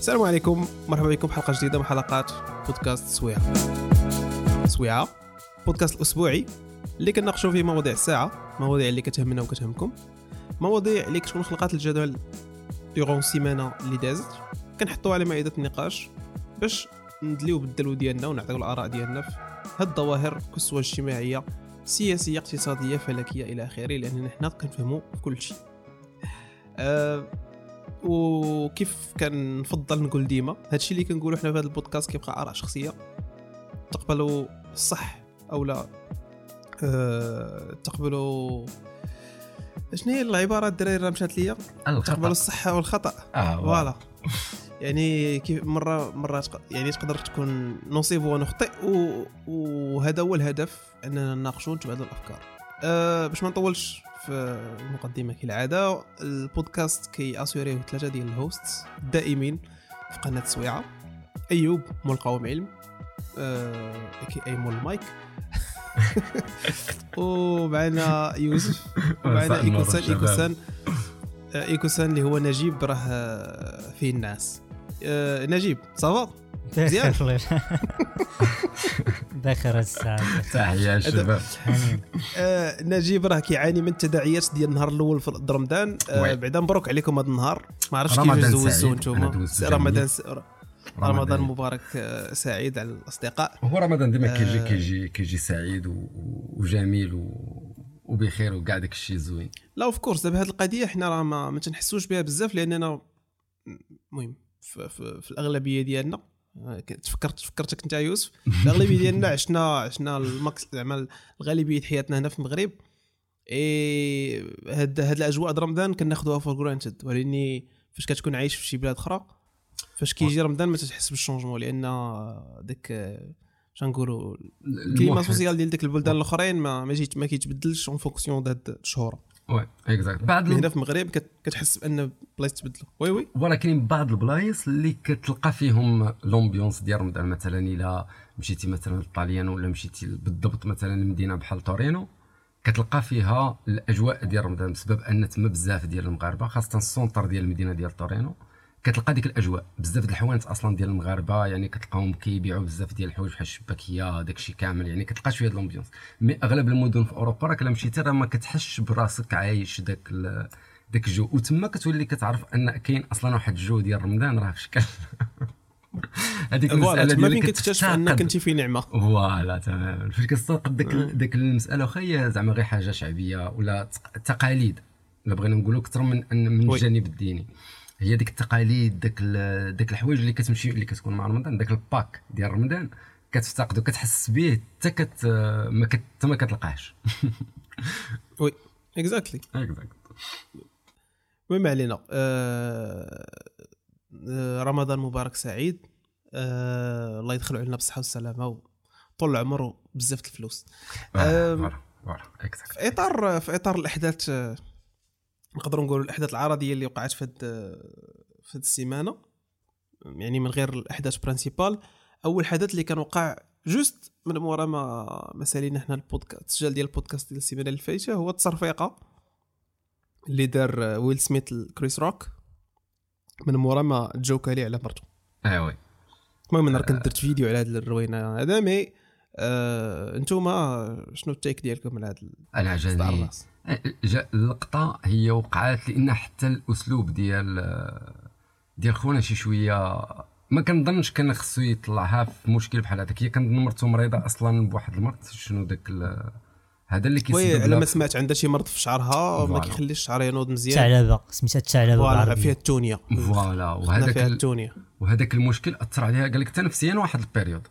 السلام عليكم مرحبا بكم حلقة جديدة من حلقات بودكاست سويعه سويعه بودكاست الاسبوعي اللي كنناقشوا فيه مواضيع الساعة مواضيع اللي كتهمنا وكتهمكم مواضيع اللي كتكون خلقات الجدول ديغون سيمانه اللي دازت. كنحطوها على مائدة النقاش باش ندليو بالدلو ديالنا ونعطيو الآراء ديالنا في هاد الظواهر كسوة اجتماعية سياسية اقتصادية فلكية إلى آخره لأننا حنا كنفهموا كل شيء. أه وكيف كنفضل نقول ديما هادشي اللي كنقولو حنا في هذا البودكاست كيبقى آراء شخصية تقبلوا الصح أو لا. أه تقبلوا شنو هي العبارة؟ الدراري راه مشات ليا. تقبلوا الصح والخطا آه فوالا. يعني كيف مرة مرات يعني تقدر تكون نصيب ونخطئ. وهذا هو الهدف أننا نناقشوا ونتبادلوا الأفكار. أه باش ما نطولش في المقدمه كالعادة البودكاست كي assurer يه ثلاثة ديال ال hosts دائمين في قناة سويعة. أيوب مول قوم علم أه كي اي مول المايك ومعنا يوسف ومعنا إيكوسان إيكوسان إيكوسان اللي هو نجيب راه فيه الناس. أه نجيب ça va؟ مزيان بخير الساعة. تحية شباب. آه نجيب راه كيعاني من التداعيات ديال النهار الأول في رمضان. آه بعدا مبروك عليكم هذا النهار. ما عرفتش كيفاش دوزتو نتوما. رمضان. رمضان مبارك آه سعيد على الأصدقاء. هو رمضان ديما كيجي كيجي كيجي سعيد وجميل و... وبخير وكاع داك الشيء زوين. لا of course دابا هذه القضية حنا راه ما, ما تنحسوش بها بزاف لأننا المهم في, في, في الأغلبية ديالنا تفكرت تفكرتك انت يوسف؟ الاغلبيه ديالنا عشنا عشنا ال max زعما الغالبية حياتنا هنا في المغرب. إي هاد هاد الأجواء د رمضان كناخذوها for granted ولاني فاش كتكون عايش في شي بلاد أخرى فاش كيجي رمضان ما تحس بال changement لأن داك نقولوا ال climat social ديال ديك البلدان الأخرين ما ما, ما كيتبدلش en fonction هاد الشهور. oui exact بعض هنا في المغرب كتحس بأن بلايص تبدلوا oui oui. ولكن بعض البلايص اللي كتلقى فيهم l'ambiance ديال رمضان مثلا إلا مشيتي مثلا للطاليان ولا مشيتي بالضبط مثلا لمدينة بحال تورينو كتلقى فيها الأجواء ديال رمضان بسبب أن تما بزاف ديال المغاربة خاصة ال centre ديال المدينة ديال تورينو كتلقى ديك الأجواء. بزاف د الحوانت أصلا ديال المغاربة يعني كتلقاهم كيبيعوا بزاف ديال الحوايج بحال الشباكية داك الشيء كامل. يعني كتلقى شوية ال ambiance mais أغلب المدن في أوروبا راك الا مشيتي راه ما كتحسش براسك عايش داك داك الجو. وتما كتولي كتعرف أن كاين أصلا واحد الجو ديال رمضان. راه في شكل هذيك المسألة ديال كتكتشف أنك انت في نعمة. voilà تمام. فاش كتستوقف ديك ديك المسألة واخا هي زعما غير حاجة شعبية ولا تقاليد. الا بغينا نقولوا أكثر من من الجانب الديني. هي ديك التقاليد داك داك الحوايج اللي كتمشي اللي كتكون مع رمضان داك ال pack ديال رمضان كتفتقدو كتحس به حتى كت ما كت ما كتلقاهش. oui exactly exactly المهم علينا آه رمضان مبارك سعيد آه الله يدخل علينا بالصحة والسلامة وطول العمر وبزاف الفلوس. آه في إطار في إطار الأحداث نقدروا نقولوا الأحداث العرضية اللي وقعت في هاد في هاد السيمانة يعني من غير الأحداث principal أول حدث اللي كان وقع juste من مورا ما ما سالينا حنا البودكاست التسجيل ديال البودكاست ديال السيمانة اللي فايته هو التصرفيقة اللي دار ويل سميث كريس روك من مورا ما joke ا لي على مرته ايوا المهم أنا كنت درت فيديو على هذه الروينة هذا mais آه انتوما شنو ال take ديالكم على هذا أنا عجبني اللقطه هي وقعات لأن حتى الأسلوب ديال ديال خونا شي شوية ما كنظنش كان خصو يطلعها في مشكل بحال هذاك. هي كنظن مرته مريضة أصلا بواحد المرض شنو داك هذا اللي كيسبب على ما سمعت عندها شي مرض في شعرها ما كيخليش الشعر ينوض مزيان. ثعلبه سميتها الثعلبه voilà فيها التونية. voilà. وهذاك فيها التونية. وهذاك المشكل أثر عليها. قال لك حتى نفسيا واحد ال période.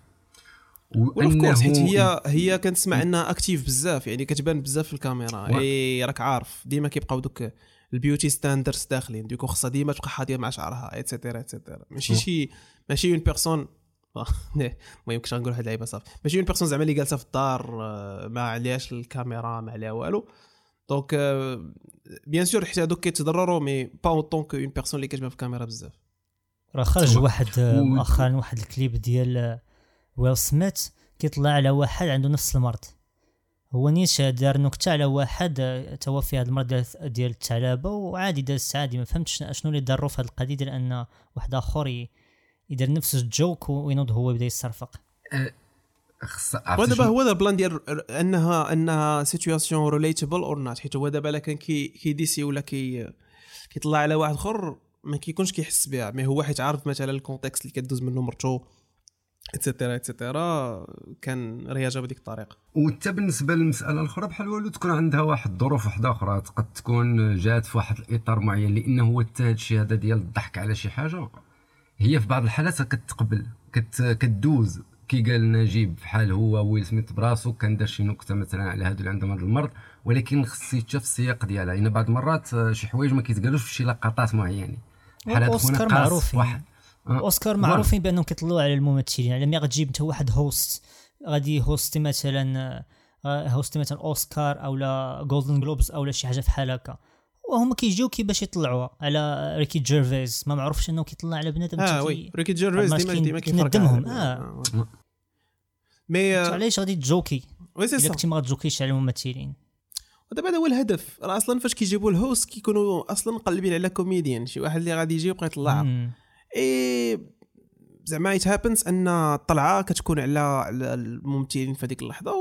وأنه حيت هي هي كنسمع إنها active بزاف يعني كتبان بزاف في الكاميرا. إي راك عارف ديما كيبقاو دوك ال beauty standards داخلين du coup خصها ديما تبقى حاضية مع شعرها et cetera et cetera ماشي شي ماشي une personne ما يمكنش نقول واحد اللعيبه صافي. ماشي une personne زعما اللي جالسة في الدار ما عليهاش الكاميرا ما عليها والو. donc bien sûr حيت هذوك كيتضرروا mais pas autant que une personne اللي كتبان في الكاميرا بزاف. راه خرج واحد مؤخرا واحد الكليب ديال ويل سميث كيطلع على واحد عنده نفس المرض. هو نيش دار نكتة على واحد آه، توفي هذه المره ديال الثعلبه وعادي داز عادي ما فهمتش شنو اللي دارو في هذه القضية ديال أن واحد آخر ي- يدير نفس ال joke وينوض هو يبدا يصرفق. خص ودابا هو هذا ال plan ديال انها أنها situation relatable or not حيت هو دابا الا كان كي كي diss ي ولا كي كيطلع على واحد آخر ما كيكونش كيحس بها. mais هو حيت عارف مثلا ال context اللي كدوز منه مرتو et cetera et cetera كان رياجه بهذيك الطريقة. وحتى بالنسبة للمسألة الأخرى بحال والو تكون عندها واحد الظروف واحدة أخرى قد تكون جات في واحد الإطار معين لأنه هو حتى هذا الشيء هذا ديال الضحك على شي حاجة هي في بعض الحالات كتقبل كت كدوز. كي قال نجيب بحال هو ويل سميث براسو كان دار شي نكتة مثلا على هادو اللي عندهم هذا المرض ولكن خص يتشاف في السياق ديالها. لأن بعض المرات آه، شي حوايج ما كيتقالوش في شي لقطات معينة. بحال هاد خونا قاص واحد أوسكار voilà. معروفين بأنهم كيطلعوا على الممثلين على ملي غتجيب انت واحد host غادي host ي مثلا آه، host ي مثلا أوسكار أو لا Golden Globes أو لا شي حاجة بحال هكا. وهما كيجيو كي باش يطلعوها على ريكي جيرفيز ما معروفش أنه كيطلع على بنادم آه oui. ريكي جيرفيز ما ديما ديما كيندمهم، آه. آه. mais علاش غادي ت joke ي؟ oui si كنتي ما غت joke يش على الممثلين. ودابا هذا هو الهدف. راه أصلا فاش كيجيبوا ال host كيكونوا أصلا مقلبين على comédien شي واحد اللي غادي يجي يبقى يطلع. إي زعما it happens أن الطلعة كتكون على على الممثلين في هذيك اللحظة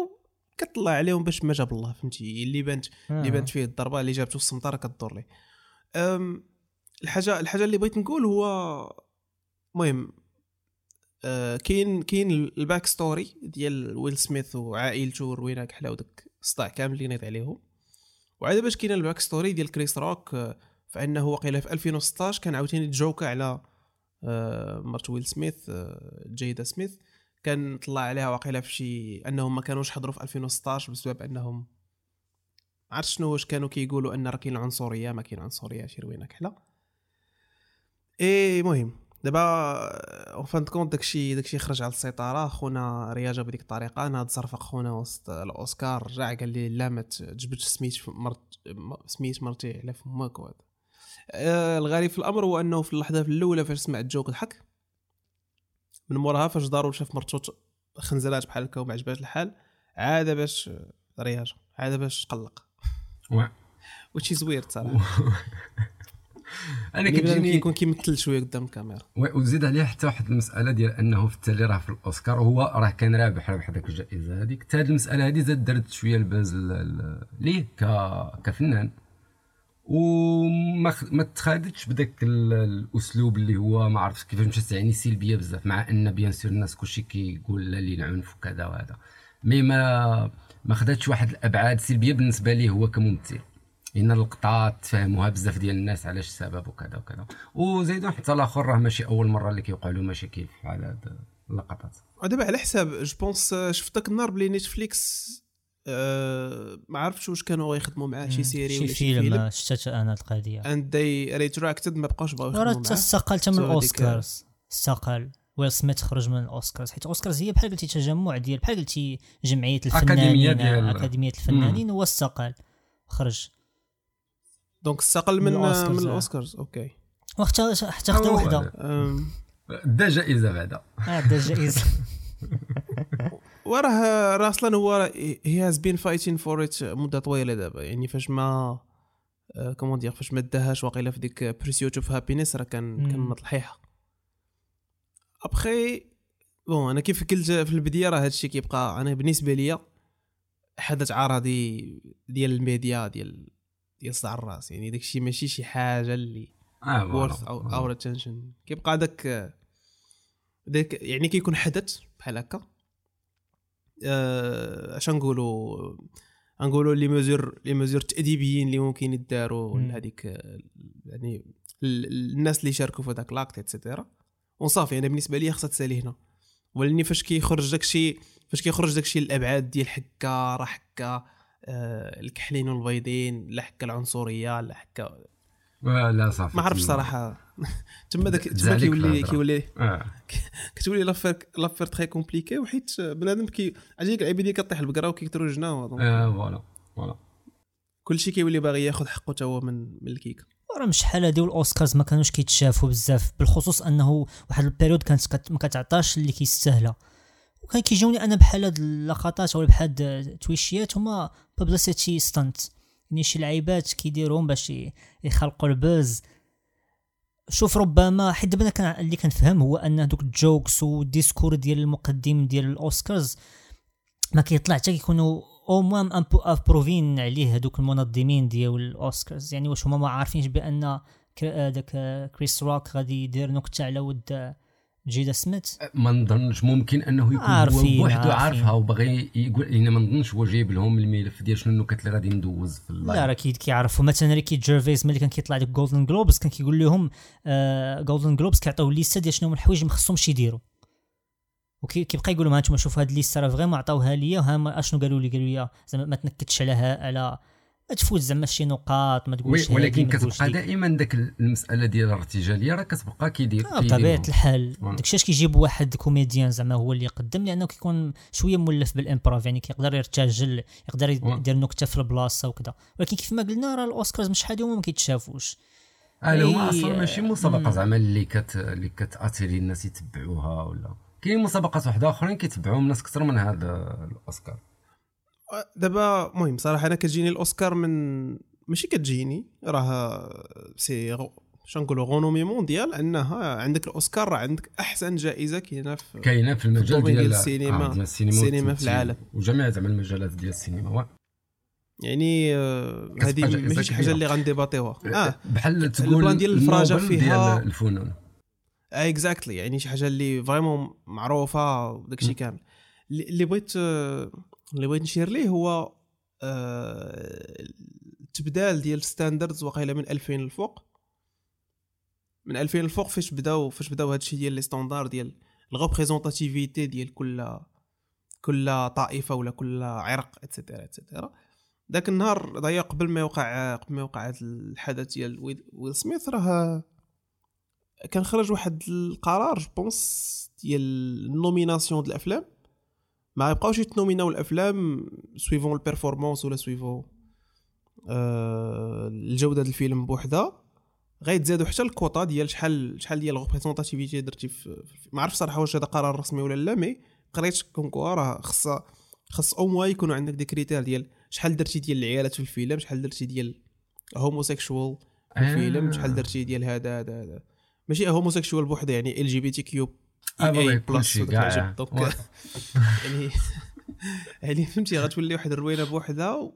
وكتطلع عليهم باش ما جاب الله فهمتي؟ اللي بانت اللي آه. بانت فيه الضربة اللي جابته السمطة كدور ليه. أم، الحاجة الحاجة اللي بغيت نقول هو المهم آه، كاين كاين ال back story ديال ويل سميث وعائلته وروينا كحلا وداك الصداع كامل اللي نيض عليهم. وعاد باش كاين ال back story ديال كريس روك فإنه وقيله في 2016 كان عاوتاني تjoka على مرت ويل سميث آه، جادا سميث. كان طلع عليها واقيلا في شي أنهم ما كانوش حضروا في 2016 بسبب أنهم عرفت شنو واش كانوا كيقولوا أن راه كاين العنصرية ما كاين عنصرية شي روينة كحلة. إي مهم. دابا en fin de compte داكشي داكشي خرج على السيطرة خونا رياجه بهذيك الطريقة ناض صرفق خونا وسط الأوسكار رجع قال لي لا ما تجبدش سميت مرت سميت مرتي على فمك وهذا. آه، الغريب في الأمر هو أنه في اللحظة الأولى فاش سمع ال joke ضحك من موراها فاش دارو شاف مرتو خنزرات بحال هكا وما عجبهاش الحال عاد باش رياجه عاد باش تقلق. وشي زوير صراحة. أنا كتجيني كيكون كيمثل شوية قدام الكاميرا. وزيد عليها حتى واحد المسألة ديال أنه في التالي راه في الأوسكار وهو راه كان رابح رابح هذاك الجائزة هذيك. حتى هذه المسألة هذه زاد درت شوية الباز ليه ك... كفنان. وما. ما تخادتش بداك ال- الأسلوب اللي هو ما عرفتش كيفاش مشات يعني سلبيه بزاف مع أن bien sûr الناس كلشي كيقول لا للعنف وكذا وهذا. mais ما ما خداتش واحد الأبعاد. سلبيه بالنسبة ليه هو كممثل. ان اللقطات تفهموها بزاف ديال الناس علاش السبب وكذا وكذا. وزيدون حتى الآخر راه ماشي أول مرة اللي كيوقع له مشاكل على هاد اللقطات. ودابا على حساب je pense شفت داك النهار بلي نتفليكس آه ما عرفتش واش كانوا غيخدموا معاه شي سيري شي ولا شي فيلم فيلم. شتات أنا القضية. اند دي ريتراكتد ما بقاوش بغاو راه يخدموا حتى معاه. استقال حتى من الأوسكارز. استقال. ويل سميث خرج من الأوسكارز. حيت الأوسكارز هي بحال قلتي تجمع ديال بحال قلتي جمعية الفنانين ديال- أكاديمية الفنانين هو استقال. خرج. دونك استقل من من الأوسكارز، من آه. الاوسكارز أوكي. وحتى حتى خدا أو- وحدة. دا جائزه بعدا آه دا جائزه وراه راه أصلا هو هي هاز بين فايتين فور ات مدة طويلة دابا. يعني فاش ما كومون دير فاش ما داهاش واقيلا في ديك بريسيوت اوف هابينس راه كان مم. كان مطلحيحة. ابخي بون أنا كيف قلت في البداية راه هادشي كيبقى أنا بالنسبة ليا حدث عرضي ديال الميديا ديال ديال صداع الراس. يعني داكشي ماشي شي حاجة اللي آه وورث فوالا. اور اتنشن كيبقى داك داك يعني كيكون حدث بحال هكا. آه، اش نقولوا نقولوا لي مزور لي مزور تأديبيين اللي ممكن يداروا. لهذيك آه، يعني ال- الناس اللي شاركوا في هذاك لاكت اتسيتيرا وصافي أنا بالنسبة لي خصها تسالي هنا. ولاني فاش كيخرج داكشي فاش كيخرج داكشي الابعاد ديال حكا راه حكا آه، الكحلين والبيضين لا حكا العنصرية لا حكا لا صافي ما عرفتش. صراحة. تما داك تما كيولي. كيولي. آه. كتولي l'affaire l'affaire très compliquée وحيت بنادم كي عجيك العباديه كطيح البقرة وكيكثروا donc آه voilà voilà. كلشي كيولي باغي ياخذ حقه تا هو من من الكيك. راه مش شحال هادي والأوسكارز ما كانوش كيتشافوا بزاف بالخصوص أنه واحد ال période كانت ما كتعطاش اللي كيستاهلها. وكان كيجوني أنا بحال هاد اللقطات ولا بحال هاد التويشيات هما publicity stunt يعني شي لعيبات كيديروهم باش يخلقوا ال buzz شوف ربما حيت دابا كان اللي كنفهم هو أن دوك ال jokes وال discours ديال المقدم ديال الأوسكارز ما كيطلع حتى كيكونوا au moins approuvés عليه هذوك المنظمين ديال الأوسكارز. يعني واش هما ما عارفينش بأن داك كريس روك غادي يدير نكتة على ود جادا سميث ما نظنش ممكن أنه يكون عارفين هو عارفين. عارفها وباغي يقول يعني ما نظنش هو جايب لهم الملف ديال شنو النكت اللي غادي ندوز في لا ال live راه كي كيعرفوا مثلا ريكي جيرفيس ملي كان كيطلع ديك جولدن جلوبز كان كيقول لهم جولدن جلوبز كيعطيو liste ديال شنو هما الحوايج ما خصهمش يديروا. وكيبقى يقول لهم ها أنتم شوفوا هاد ال liste راه vraiment عطاوها ليا وها أشنو قالوا لي؟ قالوا لي زعما ما تنكدش على على تفوت زعما شي نقاط ما تقولش ولكن كتبقى. دائما ذاك المسألة ديال الارتجالية راه كتبقى كيدير آه. بطبيعه الحال. داكشي علاش كيجيب واحد comédien زعما هو اللي يقدم لأنه كيكون شوية مولف بال improv يعني كيقدر يرتجل يقدر. يدير نكتة في البلاصة وكذا ولكن كيف ما قلنا راه الأوسكارز مش شحال هما ما كيتشافوش آه لا هما أصلا ماشي. مسابقة زعما اللي كت اللي كتاثيري الناس يتبعوها ولا كاين مسابقات واحدة أخرين كيتبعوهم الناس أكثر من هذا الأوسكار دابا المهم صراحة أنا كتجيني الأوسكار من ماشي كتجيني راه سي غ- شنو نقولوا غونومي مونديال أنها عندك الأوسكار راه عندك أحسن جائزة كاينة في كاينة في المجال ديال ديال السينما- آه السينما السينما في العالم. وجميع زعما المجالات ديال السينما. يعني آه، هذه ماشي شي حاجة. اللي غن débattre يوها آه بحال تقول ال plan ديال النوبل فيها- ديال الفنون exactly يعني شي حاجة اللي vraiment معروفة وداكشي مم. كامل اللي بغيت آه، اللي بغيت نشير ليه هو آه، التبدال ديال standards واقيلا من 2000 للفوق. من 2000 للفوق فاش بداو فاش بداو هادشي ديال les standards ديال ال représentativité ديال كل كل طائفة ولا كل عرق et cetera et cetera ذاك النهار ضيع قبل ما يوقع قبل ما يوقع هاد الحدث ديال ويل- ويل سميث راه كان خرج واحد القرار je pense ديال ال nominations ديال الأفلام. ما يبقاوش يت nominer او الأفلام suivant ال performance ولا suivant آه الجودة ديال الفيلم بوحدها غيتزادوا حتى الكوطا ديال شحال شحال ديال ريبريزونتاتيفيتي درتي في ما عرف صراحة واش هذا قرار رسمي ولا لا مي قريت كونكوا راه خصها خص أو موا يكونوا عندك دي كريتير ديال شحال درتي ديال العيالات في الفيلم شحال درتي ديال هوموسيكشوال في الفيلم آه. شحال درتي ديال هذا هذا هذا ماشي هوموسيكشوال بوحده يعني ال جي بي تي كيو اي بلس كاع. يعني يعني فهمتي غتولي واحد الروينة بوحدها.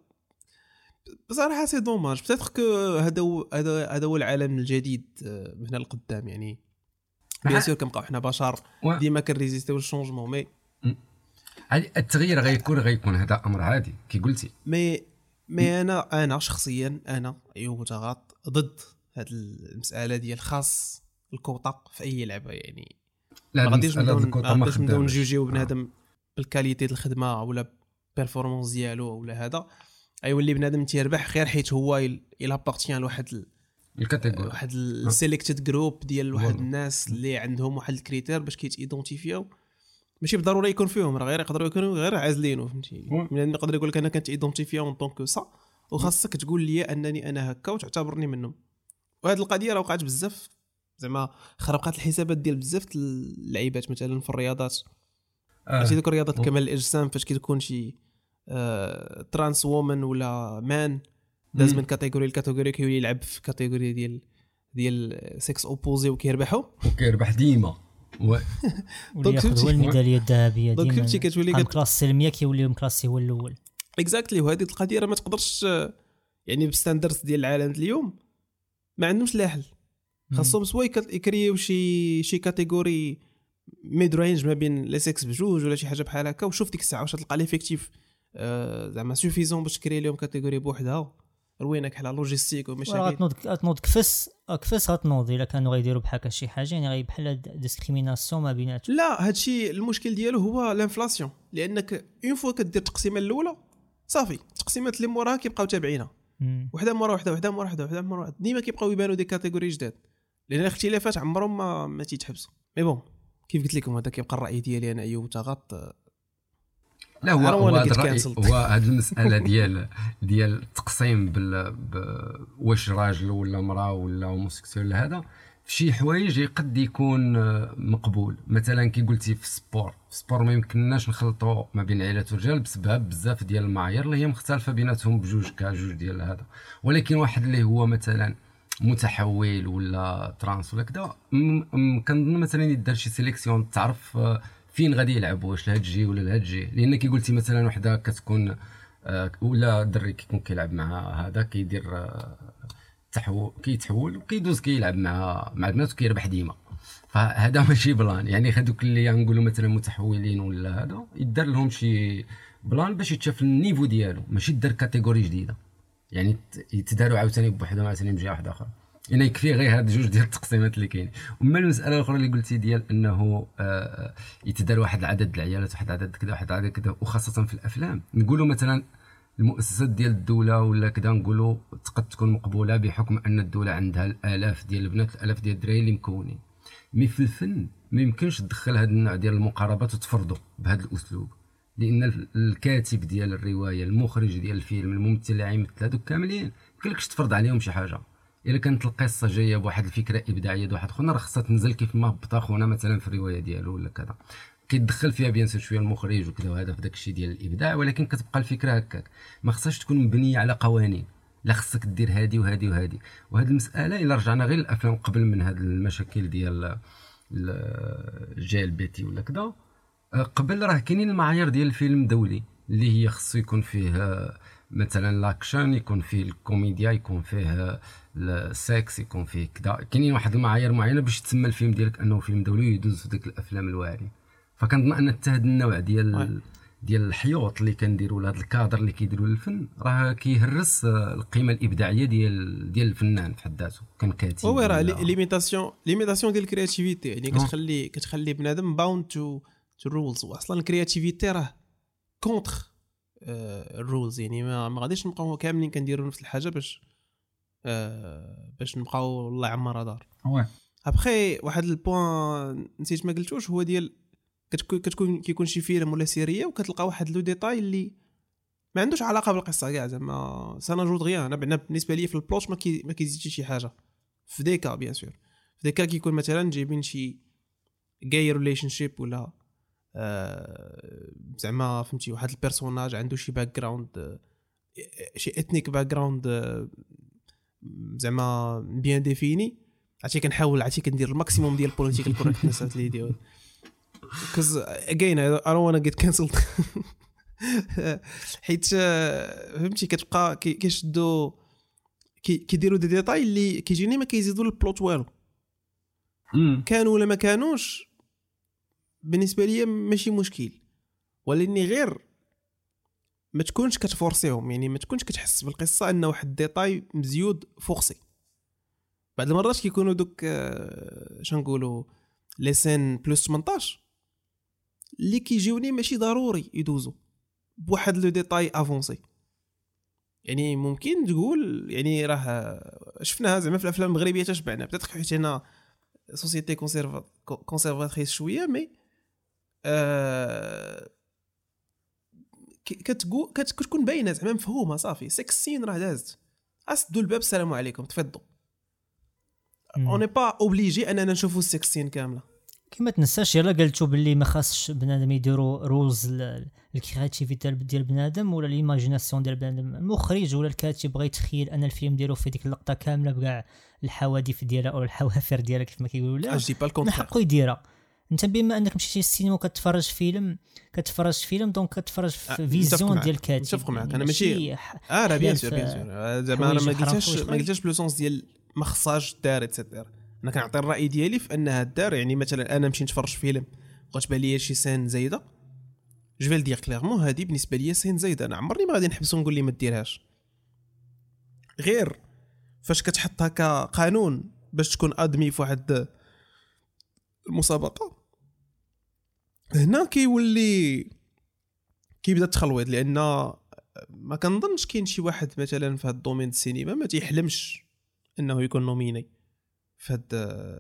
بصراحة c'est dommage. peut-être que هذا هو هذا هذا هو العالم الجديد آه، من هنا لقدام يعني bien sûr كنبقاو. حنا بشر. ديما كن résister يو لل changement mais التغيير غيكون غيكون هذا أمر عادي كي قلتي. مي مي أنا أنا شخصيا أنا أيوب تغاط ضد هاد المسألة ديال خاص الكوطه في أي لعبة يعني. لا ما غاديش نبداو. نجوجيو آه. بنادم بال qualité ديال الخدمة ولا performance ديالو ولا هذا ايولي بنادم تيربح غير حيت هو إلى appartient لواحد ال- ال catégorie واحد ال selected group ديال واحد. الناس اللي عندهم واحد ال critère باش كيت identifier او ماشي بالضرورة يكون فيهم راه غير يقدروا يكونوا غير عازلينه فهمتي. من نقدر يقول لك أنا كنت identifié en tant que ça وخاصك تقول لي أنني أنا هكا وتعتبرني منهم وهذه القضية راه وقعت بزاف زعما خربقات الحسابات ديال بزاف اللعيبات مثلا في الرياضات. آه. ماشي ذوك الرياضات كمال الأجسام فاش كتكون شي آه trans woman ولا man داز. من catégorie ل catégorie كيولي يلعب في catégorie ديال ديال sexe opposé وكيربحوا وكيربح ديما. و- واللي ياخذ فهمتي. هو الميدالية الذهبية donc ديما. فهمتي كتولي قام كت... classe المية كيولي م classé هو الأول. exactly وهذه القضية راه ما تقدرش آه، يعني بال standards ديال العالم اليوم. ما عندهمش لا حل. خاصهم soit يك- ي créer يو شي شي catégorie mid range ما بين les sexes بجوج ولا شي حاجة بحال هكا وشوف ديك الساعة واش تلقى l'effectif آه زعما suffisant باش ت créer لهم catégorie بوحدها. روينك على logistique ومشاكل غتنوض غتنوض كفس كفس غتنوض إلا كانوا غيديروا بحال هكا شي حاجة يعني بحال discrimination ما بيناتهم. لا هادشي المشكل ديالو هو ال inflation لأنك une fois كدير التقسيمه الاولى صافي. التقسيمات اللي موراها كيبقاو تابعينها. وحدة مورا وحدة وحدة مورا وحدة وحدة مورا ديما كيبقاو يبانوا des catégories جداد. لأن الاختلافات عمرهم ما ما تيتحبسوا. mais bon كيف قلت لكم هذا كيبقى الرأي ديالي أنا أيوب تغط لا هو هو. هو هاد المسألة ديال ديال التقسيم بال ب... واش راجل ولا مراه ولا homosexuel هذا في شي حوايج قد يكون آه، مقبول. مثلا كي قلتي في ال sport في ال sport ما يمكنناش نخلطوا ما بين عائلات الرجال بسبب بزاف ديال المعايير اللي هي مختلفة بيناتهم بجوج كجوج ديال هذا. ولكن واحد اللي هو مثلا متحول ولا trans ولا كذا كنظن مثلا يدار شي sélection تعرف آه، فين غادي يلعب واش لهاد الجي ولا لهاد الجي لأن كي قلتي مثلا وحدة كتكون آه، ولا دري كيكون كيلعب مع هذا كيدير تحول كيتحول وكيدوز كيلعب مع مع البنات وكيربح ديما. فهذا ماشي plan. يعني هذوك اللي نقولوا مثلا متحولين ولا هذا يدار لهم شي plan باش يتشاف ال niveau ديالو. ماشي دار catégorie جديدة. يعني يتداروا عاوتاني بوحدهم عاوتاني بجهه واحدة أخرى يعني يكفي غير هاد جوج ديال التقسيمات اللي كاين وما المسألة الأخرى اللي قلتي ديال إنه آه يتدار واحد العدد العيالات واحد العدد كذا واحد العدد كذا وخاصة في الأفلام. نقولوا مثلا المؤسسات ديال الدولة ولا كذا نقولوا قد تكون مقبولة بحكم أن الدولة عندها الآلاف ديال البنات الآلاف ديال الدراري اللي مكونين. mais في الفن ما يمكنش تدخل هذا النوع ديال المقاربات وتفرضه بهذا الأسلوب. لأن الكاتب ديال الرواية المخرج ديال الفيلم الممثل اللي غيمثل هذوك كاملين يمكنلكش تفرض عليهم شي حاجة؟ إلا كانت القصة جاية بواحد الفكرة إبداعية واحد خونا راه خصها تنزل كيف ما هبط خونا مثلا في الرواية ديالو ولا كذا. كيدخل فيها bien sûr شوية المخرج وكذا وهذا في داك الشيء ديال الإبداع ولكن كتبقى الفكرة هكاك. ما خصهاش تكون مبنية على قوانين. لا خصك دير هادي وهادي وهادي. وهذه المسألة إلا رجعنا غير للافلام قبل من هاد المشاكل ديال ال LGBT ولا كذا قبل راه كاينين المعايير ديال الفيلم دولي اللي هي خصو يكون فيه مثلا l'action يكون فيه الكوميديا يكون فيه السكس يكون فيه كذا كاينين واحد المعايير معينة باش تسمى الفيلم ديالك أنه فيلم دولي ويدوز في ديك الأفلام الواعرين فكنظن ان حتى هذا النوع ديال ديال الحيوط اللي كنديروا لهذا الكادر اللي كيديروا للفن راه كيهرس القيمة الإبداعية ديال ديال الفنان في حد ذاته كان كاتب هو راه limitation limitation ديال ال créativité يعني كتخلي كتخلي بنادم bound to to rules واصلا ال créativité راه contre ال rules يعني ما, ما غاديش نبقاو كاملين كنديروا نفس الحاجة باش آه باش نبقاو الله يعمرها دار. après واحد ال point نسيت ما قلتوش هو ديال كتكون كتكون كيكون شي فيلم ولا سيرية وكتلقى واحد le détail اللي ما عندوش علاقة بالقصة كاع زعما ça n'ajoute rien أنا بالنسبة لي في ال plot ما كي ما كيزيدش شي حاجة. في déjà bien sûr في déjà كيكون مثلا جايبين شي جاي relationship ولا آه زعما فهمتي واحد ال personnage عنده شي background شي ethnic background زعما bien défini عرفتي كنحاول عرفتي كندير ال maximum ديال ال political correctness ديال because again I don't want to get cancelled. حيت فهمتي كتبقى كيشدوا كيديروا دي ديتاي اللي كيجيني ما كيزيدوا ال plot والو. كانوا ولا ما كانوش بالنسبة لي ماشي مشكل ولاني غير ما تكونش كت forcer هم يعني ما تكونش كتحس بالقصة أن واحد ال détail مزيود forcé بعض المرات كيكونوا دوك شنقولوا لي scènes plus 18 اللي كيجيوني ماشي ضروري يدوزو بواحد le détail avancé. يعني ممكن تقول يعني راه شفناها زعما في الأفلام المغربية تشبعنا بدات حيت هنا société conservatrice شوية mais آه كتقول كتكون باينة زعما مفهومة صافي. sex scene راه دازت. سدوا الباب السلام عليكم. تفضوا on n'est pas obligés أننا نشوفوا ال sex scene كاملة. كما تنساش يلا قلتو باللي ما خاصش بنادم يديروا rules ال créativité ديال بنادم ولا l'imagination ديال بنادم. المخرج ولا الكاتب بغى يتخيل أن الفيلم ديالو في ديك اللقطة كاملة بكاع الحوادث ديالها بالحوافر ديالها كيف ما كيقولوا. لا من حقه يديرها. انت بما انك مشيتي للسينما وكتفرج فيلم كتفرج فيلم donc كتفرج في أه vision ديال الكاتب. متفق معك أنا ماشي آه لا bien sûr bien sûr. زعما أنا ما قلتش ما قلتش ب le sens ديال ما خصهاش دار اتسيتيرا أنا كنعطي الرأي ديالي في أنها دار يعني مثلا أنا نمشي نتفرج فيلم وغتبان لي شي سين زايدة جو فيل دير كليرمون هذه بالنسبة لي سين زايدة. أنا عمرني ما غادي نحبس ونقول لي ما ديرهاش. غير فاش كتحطها كقانون باش تكون ادمي في واحد المسابقة هنا كيولي كيبدا التخلويط لأن ما كنظنش كاين شي واحد مثلا في هذا ال domaine السينما ما تيحلمش إنه يكون nominé في هاد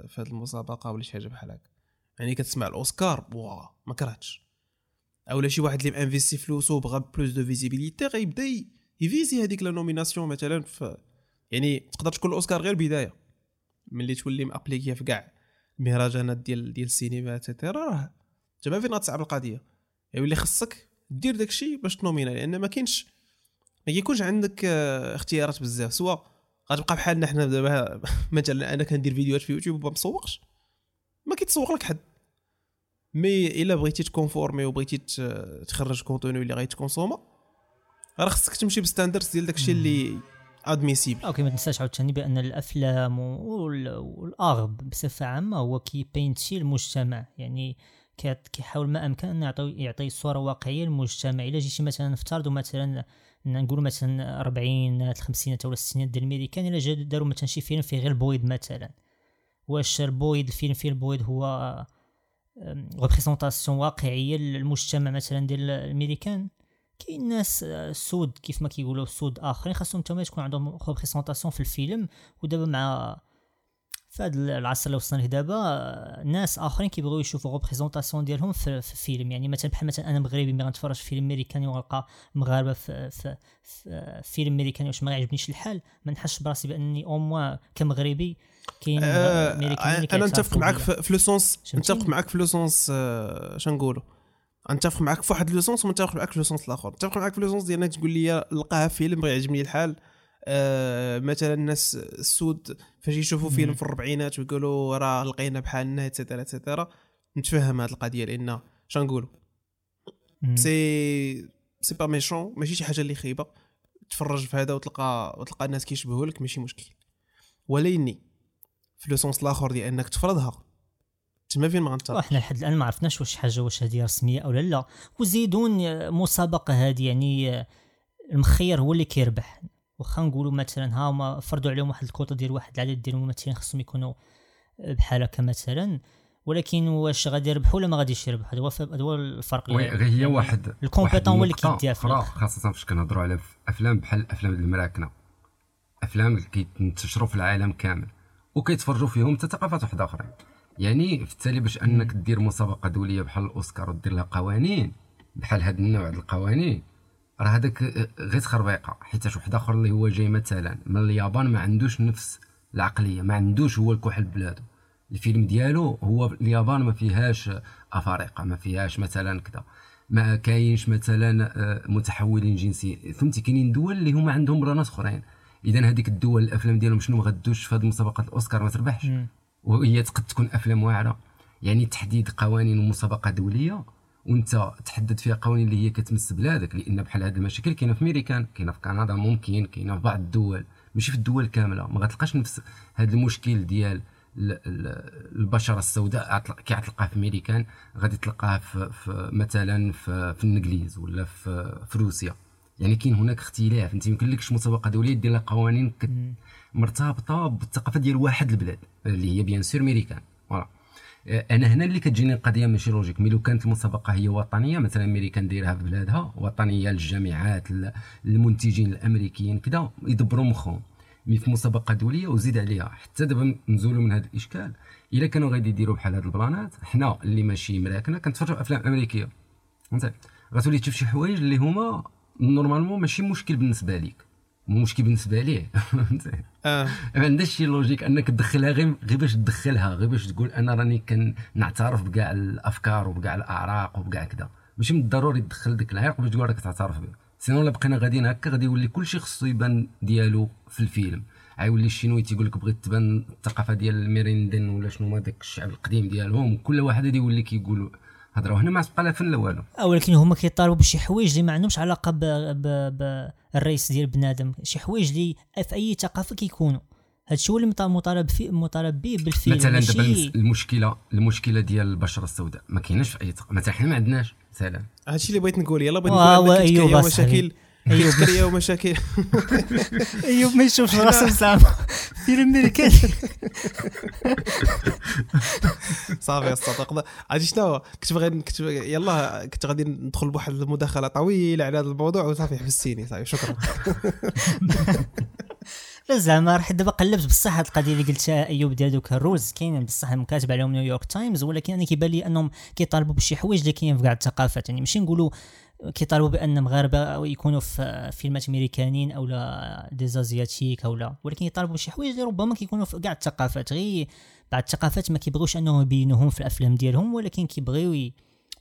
في هاد المسابقة ولا شي حاجة بحال هكا. يعني كتسمع الأوسكار وا ما كرهتش. أولا شي واحد اللي m'investi فلوسو بغى plus de visibilité غيبدا ي viser هذيك la nomination مثلا في يعني تقدر تكون الأوسكار غير بداية. ملي تولي m'appliquée في كاع المهرجانات ديال ديال السينما et cetera راه جابها فين غتصعب القضية. يولي خصك دير داكشي باش ت nominé لأن ما كاينش ما كيكونش عندك آه، اختيارات بزاف. سواء غتبقى بحالنا حنا دابا مثلا أنا كندير فيديوهات في يوتيوب وما مسوقش ما كيتسوق لك حد. mais إلا بغيتي ت conformer وبغيتي تخرج contenu اللي غيت consommé راه خصك تمشي ب standards ديال داكشي اللي admissible okay ما تنساش عاوتاني بأن الأفلام والأغلب بصفة عامة هو كيبينتي المجتمع. يعني كيحاول ما أمكن أن يعطي يعطي صورة واقعية للمجتمع. إلا جيتي مثلا نفترضوا مثلا نقولوا مثلا 40 الخمسينات ولا الستينات ديال الميريكان إلا داروا مثلا شي فيلم فيه غير البيوض مثلا. واش البويض الفيلم فيه البيوض هو représentation واقعية للمجتمع مثلا ديال الميريكان كاين ناس سود كيف ما كيقولوا سود آخرين خاصهم تما تكون عندهم représentation في الفيلم ودابا مع في هذا العصر اللي وصلنا دابا ناس آخرين كيبغيو يشوفوا représentation ديالهم في, في فيلم. يعني مثلا بحال مثلا أنا مغربي ملي غنتفرج في فيلم أمريكاني ونلقى مغاربة في, في, في فيلم أمريكاني واش ما يعجبنيش الحال ما نحسش براسي بأني أو موا كمغربي كاين آه أنا نتفق معك في le sens نتفق معك في le sens آه نقولوا نتفق معك في واحد le sens ونتفق معك في le sens الآخر. نتفق معك في le sens ديال أنك تقول لي لقاها فيلم بغى يعجبني الحال. آه مثلا الناس السود فاش يشوفوا فيلم في الربعينات ويقولوا راه لقينا بحالنا et cetera et cetera نتفهم هذه القضية لأن نقولوا؟ c'est c'est pas méchant ماشي شي حاجة اللي خايبة. تفرج في هذا وتلقى وتلقى الناس كيشبهوا لك ماشي مشكل. ولكني في le sens الآخر ديال إنك تفرضها. تما فين ما غنتفق إحنا لحد الآن ما عرفناش واش حاجة واش هذه رسمية أو لا وزيدون مسابقة هذه يعني المخير هو اللي كيربح. واخا نقولوا مثلا ها هما فرضوا عليهم واحد الكوطة ديال واحد العدد ديال الممثلين خصهم يكونوا بحال هكا مثلا ولكن واش غادي يربحوا ولا ما غاديش يربحوا؟ هذا هو الفرق وي غير هي واحد الكومبيتون هو اللي كيديها أخرى خاصة فاش كنهضروا على أفلام بحال الافلام المراكنة. أفلام اللي كينتشروا في العالم كامل وكيتفرجوا فيهم حتى ثقافات واحدة اخرين يعني في التالي باش أنك دير مسابقة دولية بحال الأوسكار ودير لها قوانين بحال هذا النوع ديال القوانين. راه هذاك غير تخربيقه حيت واحد آخر اللي هو جاي مثلا من اليابان ما عندوش نفس العقلية ما عندوش هو الكحل بلادو. الفيلم ديالو هو اليابان ما فيهاش أفارقة ما فيهاش مثلا كذا. ما كاينش مثلا آه، متحولين جنسيا فهمتي؟ كاينين دول اللي هما عندهم برانات أخرين. اذا هذيك الدول الأفلام ديالهم شنو ما غدوش في هذه مسابقات الأوسكار ما تربحش. وهي تقد تكون أفلام واعرة. يعني تحديد قوانين ومسابقة دولية. وانت تحدد فيها قوانين اللي هي كتمس بلادك لأن بحال هذه المشاكل كاينة في امريكان كاينة في كندا ممكن كاينة في بعض الدول. ماشي في الدول كاملة ما غتلقاش نفس هذا المشكل ديال البشرة السوداء كي غتلقاها في امريكان غادي تلقاها في, في مثلا في, في الإنجليز ولا في, في روسيا. يعني كاين هناك اختلاف انت يمكن لكش مسابقة دولية دير قوانين مرتبطة بالثقافة ديال واحد البلاد اللي هي bien sûr أمريكان. voilà. أنا هنا اللي كتجيني القضية ماشي logique mais لو كانت المسابقة هي وطنية مثلا أمريكا دايرها في بلادها وطنية للجامعات للمنتجين الأمريكيين كذا يدبروا مخهم. mais في مسابقة دولية وزيد عليها. حتى دابا نزولوا من هذا الإشكال. إلا كانوا غادي يديروا بحال هاد البلانات حنا اللي ماشي مراكنا كنتفرجوا أفلام أمريكية. فهمتي؟ غتولي تشوف شي حوايج اللي هما normalement ماشي مشكل بالنسبة ليك. مشكل بالنسبة ليه؟ آه. ما عندهاش شي logique أنك تدخلها غير غير باش تدخلها غير باش تقول أنا راني كنعترف بكاع الأفكار وبكاع الأعراق وبكاع كذا ماشي من الضروري تدخل ديك العرق باش تقول راك تعترف به sinon الا بقينا غاديين هكا غادي يولي كلشي خصو يبان ديالو في الفيلم. غيولي الشينوي تيقول لك بغيت تبان الثقافة ديال الميريندن ولا شنو ما داك الشعب القديم ديالهم. كل واحد غادي يولي كيقول هضروا هنا ما تبقى لا فن لا والو. ولكن هما كيطالبوا بشي حوايج اللي ما عندهمش علاقة بالرئيس ديال بنادم. شي حوايج اللي في أي ثقافة كيكونوا. هادشي هو اللي مطالب فيه مطالب به بالفيلم. مثلا دابا المشكلة المشكلة ديال البشرة السوداء. ما كايناش في أي ثقافه مثلا حنا ما عندناش مثلا. هادشي اللي بغيت نقول يلا بغيت نقول أيوة مشاكل ايوب سكريه ومشاكل. ايوب ما يشوفش راسه مسام فيلم أمريكاني. صافي الصدق عرفتي شنو؟ كنت باغي كنت يلا كنت غادي ندخل بواحد المداخلة طويلة على هذا الموضوع وصافي حبستيني صافي شكرا. لا زعما راه دابا قلبت بصح هاد القضية اللي قلتها أيوب ديال دوك ال rules كاينين بصح مكاتب عليهم نيويورك تايمز ولكن أنا كيبان لي أنهم كيطالبوا بشي حوايج اللي كاينين في كاع الثقافات. يعني ماشي نقولوا كيطالبوا بأن مغاربه يكونوا في فيلمات أمريكانيين أو لا des asiatiques أو لا. ولكن يطالبوا بشي حوايج اللي ربما كيكونوا في كاع الثقافات. غير بعض الثقافات ما كيبغيوش أنهم يبينوهم في الأفلام ديالهم ولكن كيبغيو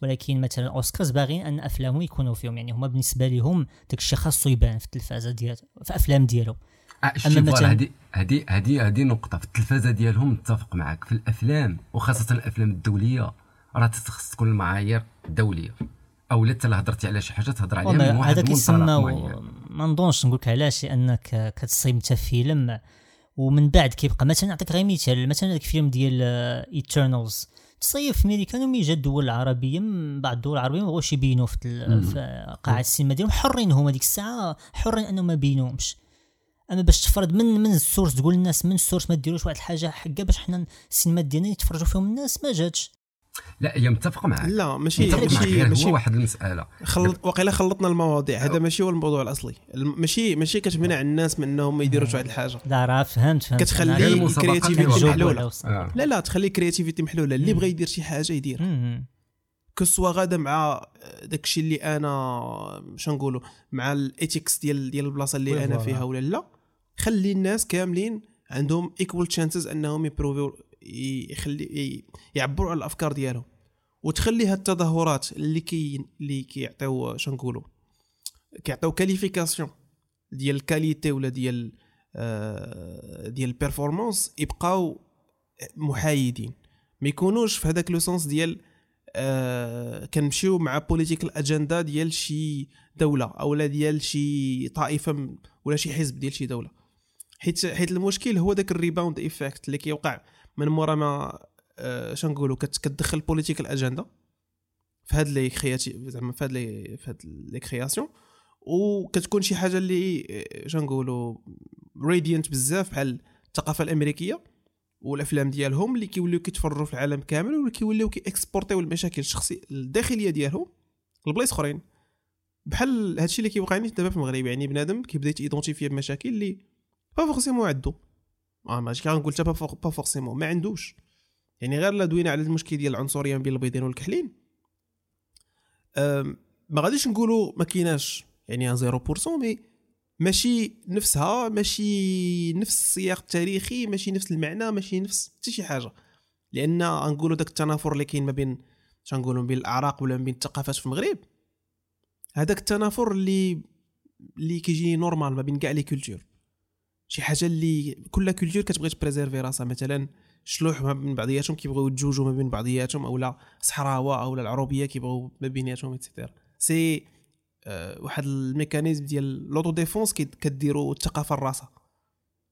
ولكن مثلا أوسكارز باغيين أن أفلامهم يكونوا فيهم. يعني هما بالنسبة لهم داك الشيء خاصو يبان في التلفازة ديال في أفلام ديالهم. آه، voilà مثلاً- هذه هذه هذه هذه نقطة. في التلفازة ديالهم متفق معك في الأفلام وخاصة الأفلام الدولية راه تخص تكون المعايير دولية أو لا لا هضرتي على شي حاجة تهضر عليها من واحد هذا كيسمى ما نظنش نقول لك علاش؟ لأنك كتصيب انت فيلم ومن بعد كيبقى مثلا نعطيك غير مثال مثلا هذاك الفيلم ديال Eternals تصيب في امريكان ومن جا الدول العربية من بعض الدول العربية ما بغاوش يبينوا في, في قاعة السينما ديالهم. حرين هما ديك الساعة حرين أنهم ما يبينوهمش أما باش تفرض من من ال source تقول للناس من ال source ما ديروش واحد الحاجة حقا باش حنا السينما ديالنا يتفرجوا فيهم الناس ما جاتش. لا هي متفق معك لا ماشي متفق معك ماشي غير ماشي هو واحد المسألة. خلط وقيلا خلطنا المواضيع. هذا ماشي هو الموضوع الأصلي. ماشي ماشي كتمنع الناس من إنهم ما يديروش واحد الحاجة. لا راه فهمت فهمت. كتخلي ال creativity محلولة. آه. لا لا تخلي creativity محلولة. اللي. بغى يدير شي حاجة يدير. كسوا غادا مع داكشي اللي أنا شنو نقولوا مع ال ethics ديال ديال البلاصة اللي أنا. فيها ولا لا. خلي الناس كاملين عندهم equal chances أنهم يبروفيو يخلي يعبروا على الأفكار ديالهم وتخلي هاد التظاهرات اللي كي اللي كيعطيو شنو نقولوا كيعطيو qualification ديال ال qualité ولا ديال آه، ديال ال performance يبقاو محايدين. ما يكونوش في هذاك le sens ديال آه كنمشيو مع political agenda ديال شي دولة أو لا ديال شي طائفة ولا شي حزب ديال شي دولة. حيت حيت المشكل هو داك ال rebound effect اللي كيوقع من مورا ما آه شنقولوا كت- كتدخل political agenda في هاد les créatifs زعما في هاد لي في هاد les créations وكتكون شي حاجة اللي آه، شنقولوا radiante بزاف بحال الثقافة الأمريكية والافلام ديالهم اللي كيوليو كيتفرجوا في العالم كامل واللي كيوليو كيكسبورتيو المشاكل الشخصية الداخلية ديالهم لبلايص أخرين. بحال هادشي اللي كيوقع لي دابا في المغرب يعني بنادم كيبدا يتيدونتيفي بمشاكل اللي pas forcément عنده آه ماشي كنقول حتى pas for- pas forcément. ما عندوش. يعني غير لا دوينا على المشكل ديال العنصرية بين البيضين والكحلين. ما غاديش نقولوا ما كايناش يعني 0% mais ماشي نفسها ماشي نفس السياق التاريخي ماشي نفس المعنى ماشي نفس حتى شي حاجة. لأن غنقولوا داك التنافر اللي كاين ما بين شنقولوا بين الأعراق ولا ما بين الثقافات في المغرب هذاك التنافر اللي اللي كيجي normal ما بين كاع les cultures شي حاجة اللي كل culture كتبغي تبريزيرفي راسها. مثلا شلوح ما بين بعضياتهم كيبغيو يتجوجوا ما بين بعضياتهم اولا صحراوة اولا العروبية كيبغيو ما بيناتهم ايتترا c'est آه، واحد ال mécanisme ديال l'autodéfense كديروا الثقافة لراسها.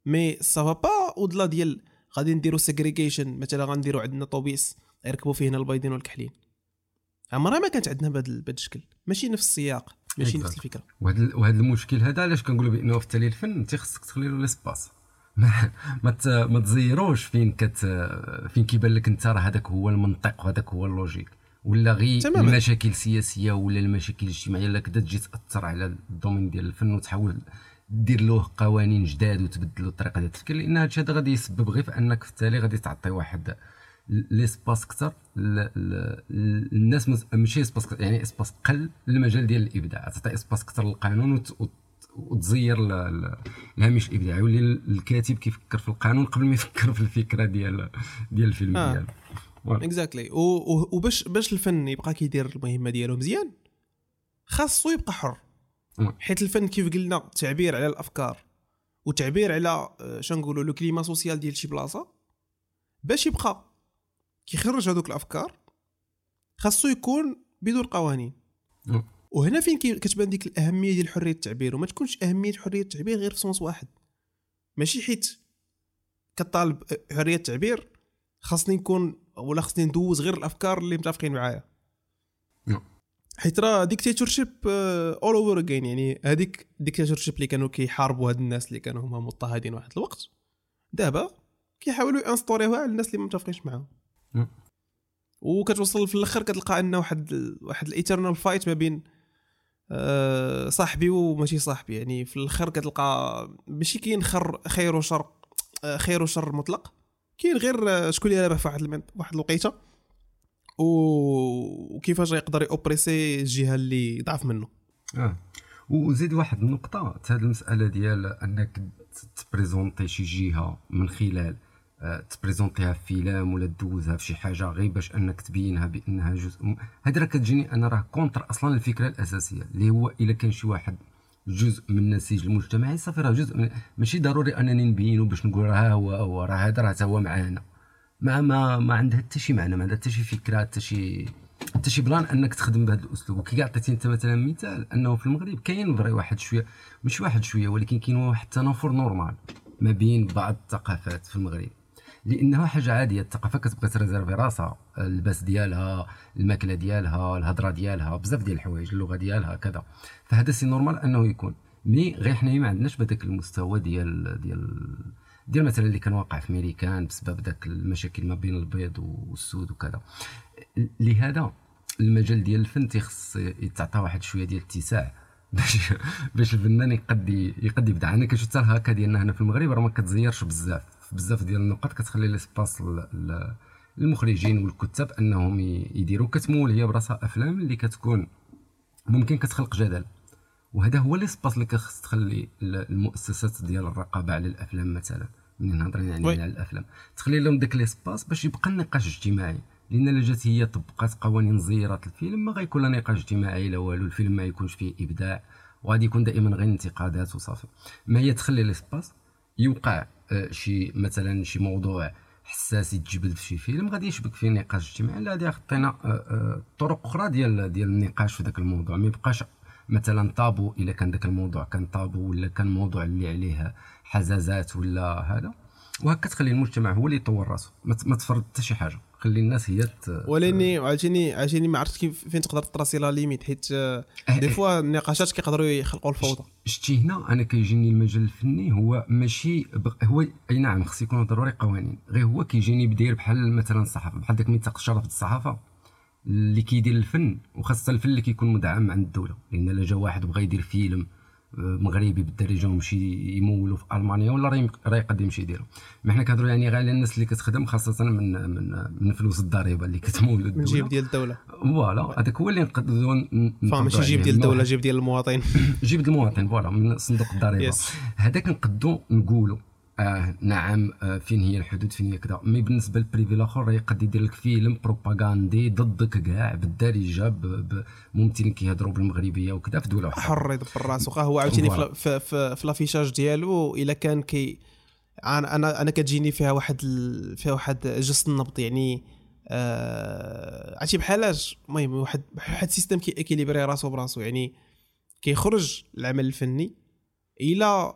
mais ça va pas au-delà ديال غادي نديروا segregation مثلا غنديروا عندنا طوبيس يركبوا فيه هنا البيضين والكحلين. عمرها ما كانت عندنا بهذا الشكل. ماشي نفس السياق. ماشي نفس. الفكرة وهذا وهذا المشكل هذا علاش كنقولوا بأنه في التالي الفن أنت خصك تخلي له l'espace ما ما, ت- ما تزيروش فين كت فين كيبان لك أنت راه هذاك هو المنطق وهذاك هو ال logique ولا غير. المشاكل السياسية ولا المشاكل الاجتماعية اللي كدا تجي تأثر على ال domaine ديال الفن وتحاول دير له قوانين جداد وتبدل له الطريقة ديال التفكير لأن هذا الشيء هذا غادي يسبب غير في أنك في التالي غادي تعطي واحد l'espace كثر الناس ماشي espace يعني espace قل للمجال ديال الإبداع تعطي espace كثر للقانون وت- وت- وتزير ال- ال- الهامش الإبداعي يولي الكاتب كيفكر في القانون قبل ما يفكر في الفكرة ديال ديال الفيلم آه. ديالو. exactly وباش باش الفن يبقى كيدير المهمة ديالو مزيان خاصو يبقى حر. حيت الفن كيف قلنا تعبير على الأفكار وتعبير على آه، شنقولوا le climat social ديال شي بلاصة باش يبقى كيخرج هذوك الأفكار خاصو يكون بدون قوانين مم. وهنا فين كتبان ديك الأهمية ديال حرية التعبير وما تكونش أهمية حرية التعبير غير في sens واحد ماشي حيت كطالب حرية التعبير خاصني نكون ولا خاصني ندوز غير الأفكار اللي متفقين معايا نعم. حيت راه dictatorship all over again يعني هذيك dictatorship اللي كانوا كيحاربوا هاد الناس اللي كانوا هما مضطهدين واحد الوقت دابا كيحاولوا ينسطوريوها على الناس اللي ما متفقينش معاهم نعم. وكتوصل في الآخر كتلقى أن واحد واحد ال eternal fight ما بين آه، صاحبي وماشي صاحبي. يعني في الآخر كتلقى ماشي كاين خر خير وشر آه، خير وشر مطلق. كاين غير آه، شكون اللي رابح في واحد واحد الوقيتة. وكيفاش يقدر يوبريسي الجهة اللي ضعف منه. آه. وزيد واحد النقطة هذه المسألة ديال أنك تبريزونتي شي جهة من خلال تبريزونتيها في فيلم ولا دوزها في شي حاجة غير باش أنك تبينها بأنها جزء م- هذه راه كتجيني أنا راه contre أصلا الفكرة الأساسية اللي هو إلا كان شي واحد جزء من النسيج المجتمعي صافي راه جزء من ماشي ضروري أنني نبينو باش نقول راه هو هو راه هذا راه هو معانا. ما ما ما عندها حتى شي معنى ما عندها حتى شي فكرة حتى شي حتى شي plan أنك تخدم بهذا الأسلوب. وكي عطيتي أنت مثلا مثال أنه في المغرب كاين vrai واحد شوية مش واحد شوية ولكن كاين واحد التنافر normal ما بين بعض الثقافات في المغرب. لأنها حاجة عادية الثقافة كتبقى تريزيرفي راسها اللباس ديالها الماكلة ديالها الهضرة ديالها بزاف ديال الحوايج اللغة ديالها كذا. فهذا c'est normal أنه يكون. mais غير حنايا ما عندناش بهذاك المستوى ديال ديال ديال مثلا اللي كان واقع في ميريكان بسبب ذاك المشاكل ما بين البيض والسود وكذا. لهذا المجال ديال الفن تيخص يتعطى واحد شوية ديال الاتساع باش باش الفنان يقد يقد يبدع أنا كنشوف حتى الهكا ديالنا هنا في المغرب راه ما كتزيرش بزاف. في بزاف ديال النقط كتخلي l'espace للمخرجين والكتاب انهم يديروا كتمول هي براسها افلام اللي كتكون ممكن كتخلق جدل. وهذا هو l'espace اللي كتخص تخلي ال- المؤسسات ديال الرقابة على الأفلام مثلا من نهضر يعني. على الأفلام. تخلي لهم داك l'espace باش يبقى النقاش اجتماعي. لأن إلا جات هي طبقات قوانين زيرات الفيلم ما غيكون لا نقاش اجتماعي لا والو الفيلم ما يكونش فيه إبداع. وغادي يكون دائما غير انتقادات وصافي. ما هي تخلي l'espace يوقع شي مثلا شي موضوع حساس يتجبد في شي فيلم غادي يشبك فيه نقاش اجتماعي. لا غادي يعطينا آه، آه، طرق أخرى ديال ديال النقاش في ذاك الموضوع. ما يبقاش مثلا طابو إلا كان ذاك الموضوع كان طابو ولا كان موضوع اللي عليه حزازات ولا هذا. وهكا تخلي المجتمع هو اللي يطور ت- ما تفرض حتى شي حاجة. خلي الناس هي. ولاني عاوتاني عاوتاني ما عرفتش كيف فين تقدر تراسي la limite حيت آه، أه، des أه. fois النقاشات كيقدروا يخلقوا الفوضى شتي هنا أنا كيجيني المجال الفني هو ماشي. هو أي نعم خص يكون ضروري قوانين غير هو كيجيني بداير بحال مثلا الصحافة بحال داك ميثاق الشرف الصحافة اللي كيدير الفن وخاصة الفن اللي كيكون مدعم عند الدولة لأن الا جا واحد بغى يدير فيلم مغربي بالدارجه ومشي يمولوا في ألمانيا ولا راه يقدر يمشي يديرو. ما حنا كنهضروا يعني غير على الناس اللي كتخدم خاصة من من من فلوس الضريبة اللي كتمول من الدولة. جيب ديال الدولة. voilà هذاك هو اللي نقدروا ن- فاهم نفرضوا ماشي جيب. ديال الدولة جيب ديال المواطن. جيب المواطن voilà من صندوق الضريبة. هذاك نقدو نقولوا آه نعم آه فين هي الحدود؟ فين هي كذا؟ mais بالنسبة لل privé الآخر راه يقد يدير لك فيلم بروباغاندي ضدك كاع بالدارجة بممثلين كيهضروا بالمغربية وكذا في دولة واحدة حر يدبر راسو هو عاوتاني voilà. في, في, في l'affichage ديالو إلا كان كي أنا أنا كتجيني فيها واحد ال... فيها واحد جس النبض يعني آه... عرفتي بحالاش المهم واحد واحد système كي اكيليبري راسو براسو يعني كيخرج العمل الفني إلى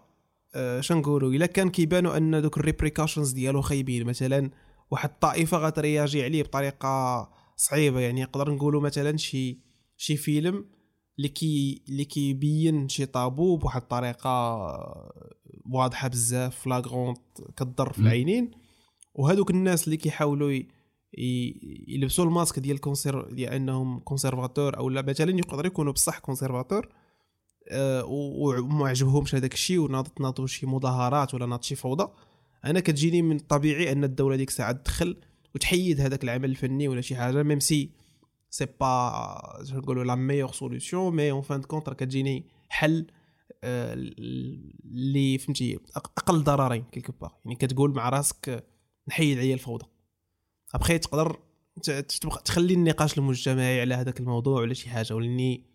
شنقولوا إلا كان كيبانوا أن دوك ال repercussions ديالو خايبين مثلا واحد الطائفة غترياجي عليه بطريقة صعيبة. يعني نقدر نقولوا مثلا شي شي فيلم اللي كي اللي كيبين شي طابو بواحد الطريقة واضحة بزاف flagrante كضر في. العينين. وهذوك الناس اللي كيحاولوا يلبسوا الماسك ديال conser ديال انهم conservateur أو لا مثلا يقدروا يكونوا بصح conservateur آه، وما عجبهمش هذاك الشيء وناض ناضوا شي مظاهرات ولا ناض شي فوضى. أنا كتجيني من الطبيعي أن الدولة ديك الساعة تدخل وتحيد هذاك العمل الفني ولا شي حاجة même si c'est pas نقولوا la meilleure solution mais en fin de compte كتجيني حل آه، اللي فهمتي أق- أقل ضررين quelque part يعني كتقول مع راسك آه، نحيد عليا الفوضى. ابخي تقدر تخلي النقاش المجتمعي على هذاك الموضوع ولا شي حاجة ولأني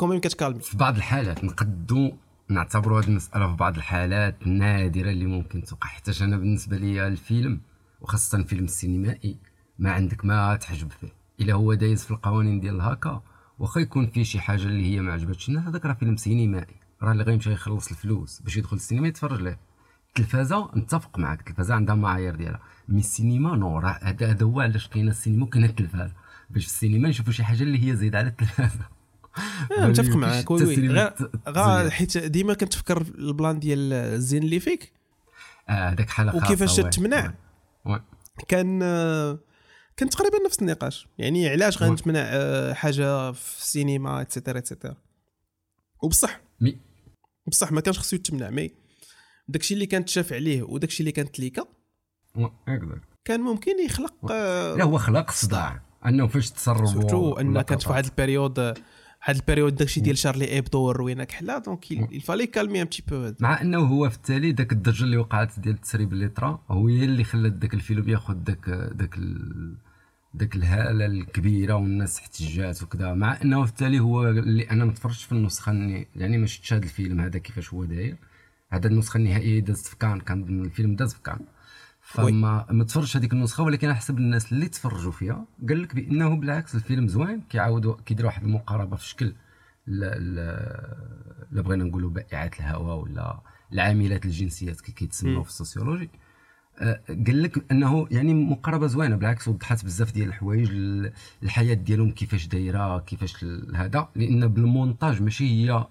quand même كتكالمي. في بعض الحالات نقدو نعتبروا هذه المسألة في بعض الحالات نادرة اللي ممكن توقع. حتى أنا بالنسبة لي الفيلم وخاصة الفيلم السينمائي ما عندك ما تحجب فيه. إلا هو دايز في القوانين ديال الهكا واخا يكون فيه شي حاجة اللي هي ما عجبتش. الناس هذاك راه فيلم سينمائي راه اللي غيمشي يخلص الفلوس. باش يدخل السينما يتفرج ليه. التلفازة نتفق معك التلفازة عندها معايير ديالها. mais السينما non راه هذا هو علاش كاينة السينما وكاينة التلفازة. باش في السينما نشوفوا شي حاجة اللي هي زايدة على التلفازة. متفق ما معاك. oui غير غير. حيت ديما كنتفكر ال plan ديال الزين اللي فيك؟ آه، هذاك حالة خاصه وكيفاش. تمنع؟ كان آه، كان تقريبا نفس النقاش. يعني علاش. غنتمنع آه، حاجة في السينما et cetera et cetera وبصح. mais. بصح ما كانش خصو يتمنع. mais داكشي اللي كانت شاف عليه وداكشي اللي كانت ليكا كان ممكن يخلق آه، لا هو خلق صداع. أنه فاش تسربوا surtout ان كانت في واحد. ال période واحد ال période داكشي ديال Charlie Hebdo وروينا كحله donc il fallait calmer un petit peu مع إنه هو في التالي داك الضجة اللي وقعت ديال التسريب اللي طرا هو هي اللي خلات داك الفيلم ياخذ داك داك ال... داك الهالة الكبيرة والناس احتجات وكذا. مع إنه في التالي هو اللي أنا ما تفرجتش في النسخة. يعني ما شفتش هذا الفيلم هذا كيفاش هو داير. هذا النسخة النهائية دازت في كان كان الفيلم داز في كان. فما ما تفرجش هذيك النسخة ولكن على حسب الناس اللي تفرجوا فيها قال لك بأنه بالعكس الفيلم زوين كيعاودوا كيديروا واحد المقاربة في شكل لا بغينا نقولوا بائعات الهواء ولا العاملات الجنسيات كي كيتسموا في ال sociologie. آه، قال لك انه يعني مقاربة زوينة بالعكس وضحت بزاف ديال الحوايج ال- الحياة ديالهم كيفاش دايرة كيفاش هذا لأن بالمونتاج ماشي هي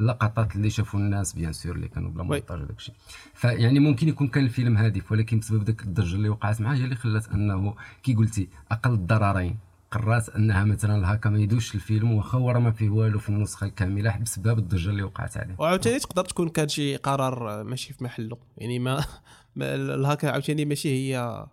اللقطات اللي شافوا الناس bien sûr اللي كانوا بلا. مونتاج وداك الشيء. فيعني ممكن يكون كان الفيلم هادف ولكن بسبب داك الضجة اللي وقعت معاه هي اللي خلات أنه كي قلتي أقل الضررين. قررت أنها مثلا الهاكا ما يدوش الفيلم واخا هو راه ما فيه والو في النسخة الكاملة بسبب الضجة اللي وقعت عليه. وعاوتاني تقدر تكون كان شي قرار ماشي في محله. يعني ما, ما الهاكا عاوتاني ماشي هي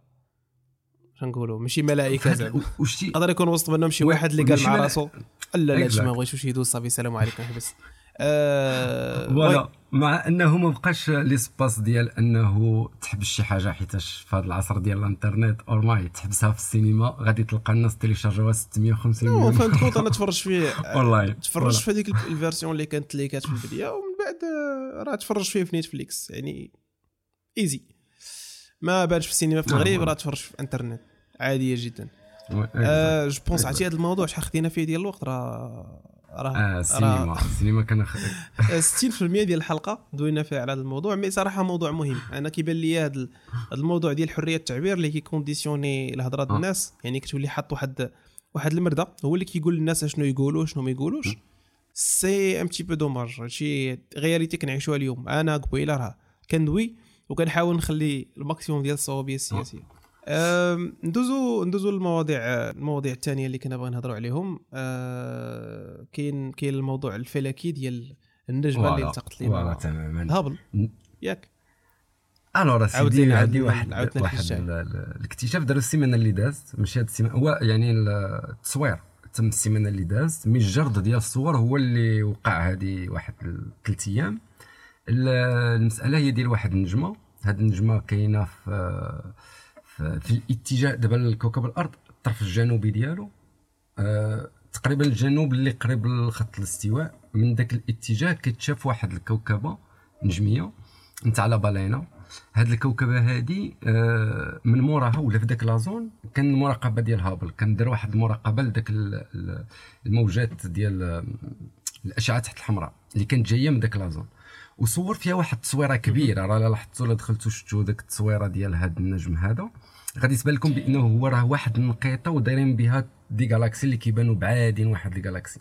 شنقولوا ماشي ملائكة زعما. وشتي يقدر يكون وسط منهم شي واحد اللي قال مع راسو لا لا ما. بغيتوش يدوز صافي السلام عليكم حبس آه، voilà. مع انه ما بقاش l'espace ديال انه تحبس شي حاجة حيتاش في هذا العصر ديال الانترنت alors ماي تحبسها في السينما غادي تلقى الناس téléchargeاوها 650 نو مليون فهمت كونت أنا تفرجت فيه. اونلاين تفرجت في هذيك ال version اللي كانت اللي كانت في البدايه ومن بعد آه، راه تفرجت فيه في نتفليكس. يعني ايزي ما بانش في السينما في نعم، المغرب والله. راه تفرج في الانترنت. عادية جدا. آه آه جو بونس عرفتي هذا الموضوع شحال خدينا فيه ديال الوقت راه راه آه، السينما. السينما كان خ- راه 60% ديال الحلقة دوينا فيها على هذا الموضوع مي صراحة موضوع مهم. أنا كيبان لي هذا ال- هذا الموضوع ديال حرية التعبير اللي كيكونديسيوني الهضره ديال آه. الناس يعني كتولي حاط واحد واحد المردة هو اللي كيقول للناس شنو يقولوا شنو ما يقولوش. سي ام تي بو دوماج شي غياليتي كنعيشوها اليوم. أنا قبيلة راه كندوي وكنحاول نخلي ال maximum ديال الصوابية السياسية. ندوزو ندوزو للمواضيع المواضيع الثانية اللي كنا باغي نهضروا عليهم. أه، كاين كاين الموضوع الفلكي ديال النجمة اللي التقط لنا تماما. هابل. ياك. alors سيدي عندي واحد واحد الاكتشاف داروا السيمانة اللي دازت ماشي هاد السيمانة هو يعني ال- التصوير تم السيمانة اللي دازت mais الجرد ديال الصور هو اللي وقع هذه واحد ثلاث أيام. ال- المسألة هي ديال واحد النجمة. هاد النجمة كاينة في في, الاتجاه دابا لكوكب الأرض الطرف الجنوبي ديالو آه، تقريبا الجنوب اللي قريب لخط الاستواء من ذاك الاتجاه كتشاف واحد الكوكبة نجمية نتاع لا بالينا هاد الكوكبة هادي آه، من موراها ولا في ذاك لازون كان المراقبه ديال هابل. كان دار واحد المراقبة لذاك ال- ال- الموجات ديال الأشعة تحت الحمراء اللي كانت جاية من ذاك la zone وصور فيها واحد التصويرة كبيرة. راه لا لاحظتوا ولا دخلتوا شفتوا داك التصويرة ديال هاد النجم هذا. غادي تبان لكم بأنه هو راه واحد النقيطة ودايرين بها des galaxies اللي كيبانوا بعادين واحد ال galaxie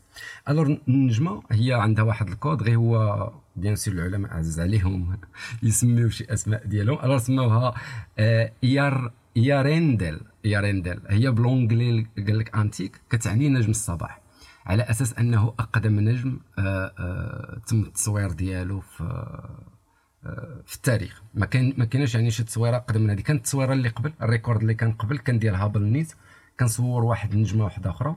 alors النجمه هي عندها واحد الكود غير هو bien sûr العلماء عزيز عليهم يسميو شي أسماء ديالهم. alors سموها آه، إيار Earendel Earendel هي ب l'anglais قال لك انتيك كتعني نجم الصباح. على أساس أنه أقدم نجم آه، آه، تم التصوير ديالو في في التاريخ. ما كان ما كاينش يعني شي تصويرة اقدم من هذه كانت التصويره اللي قبل ال record اللي كان قبل كان ديال هابل نيت كان صور واحد النجمة واحدة أخرى.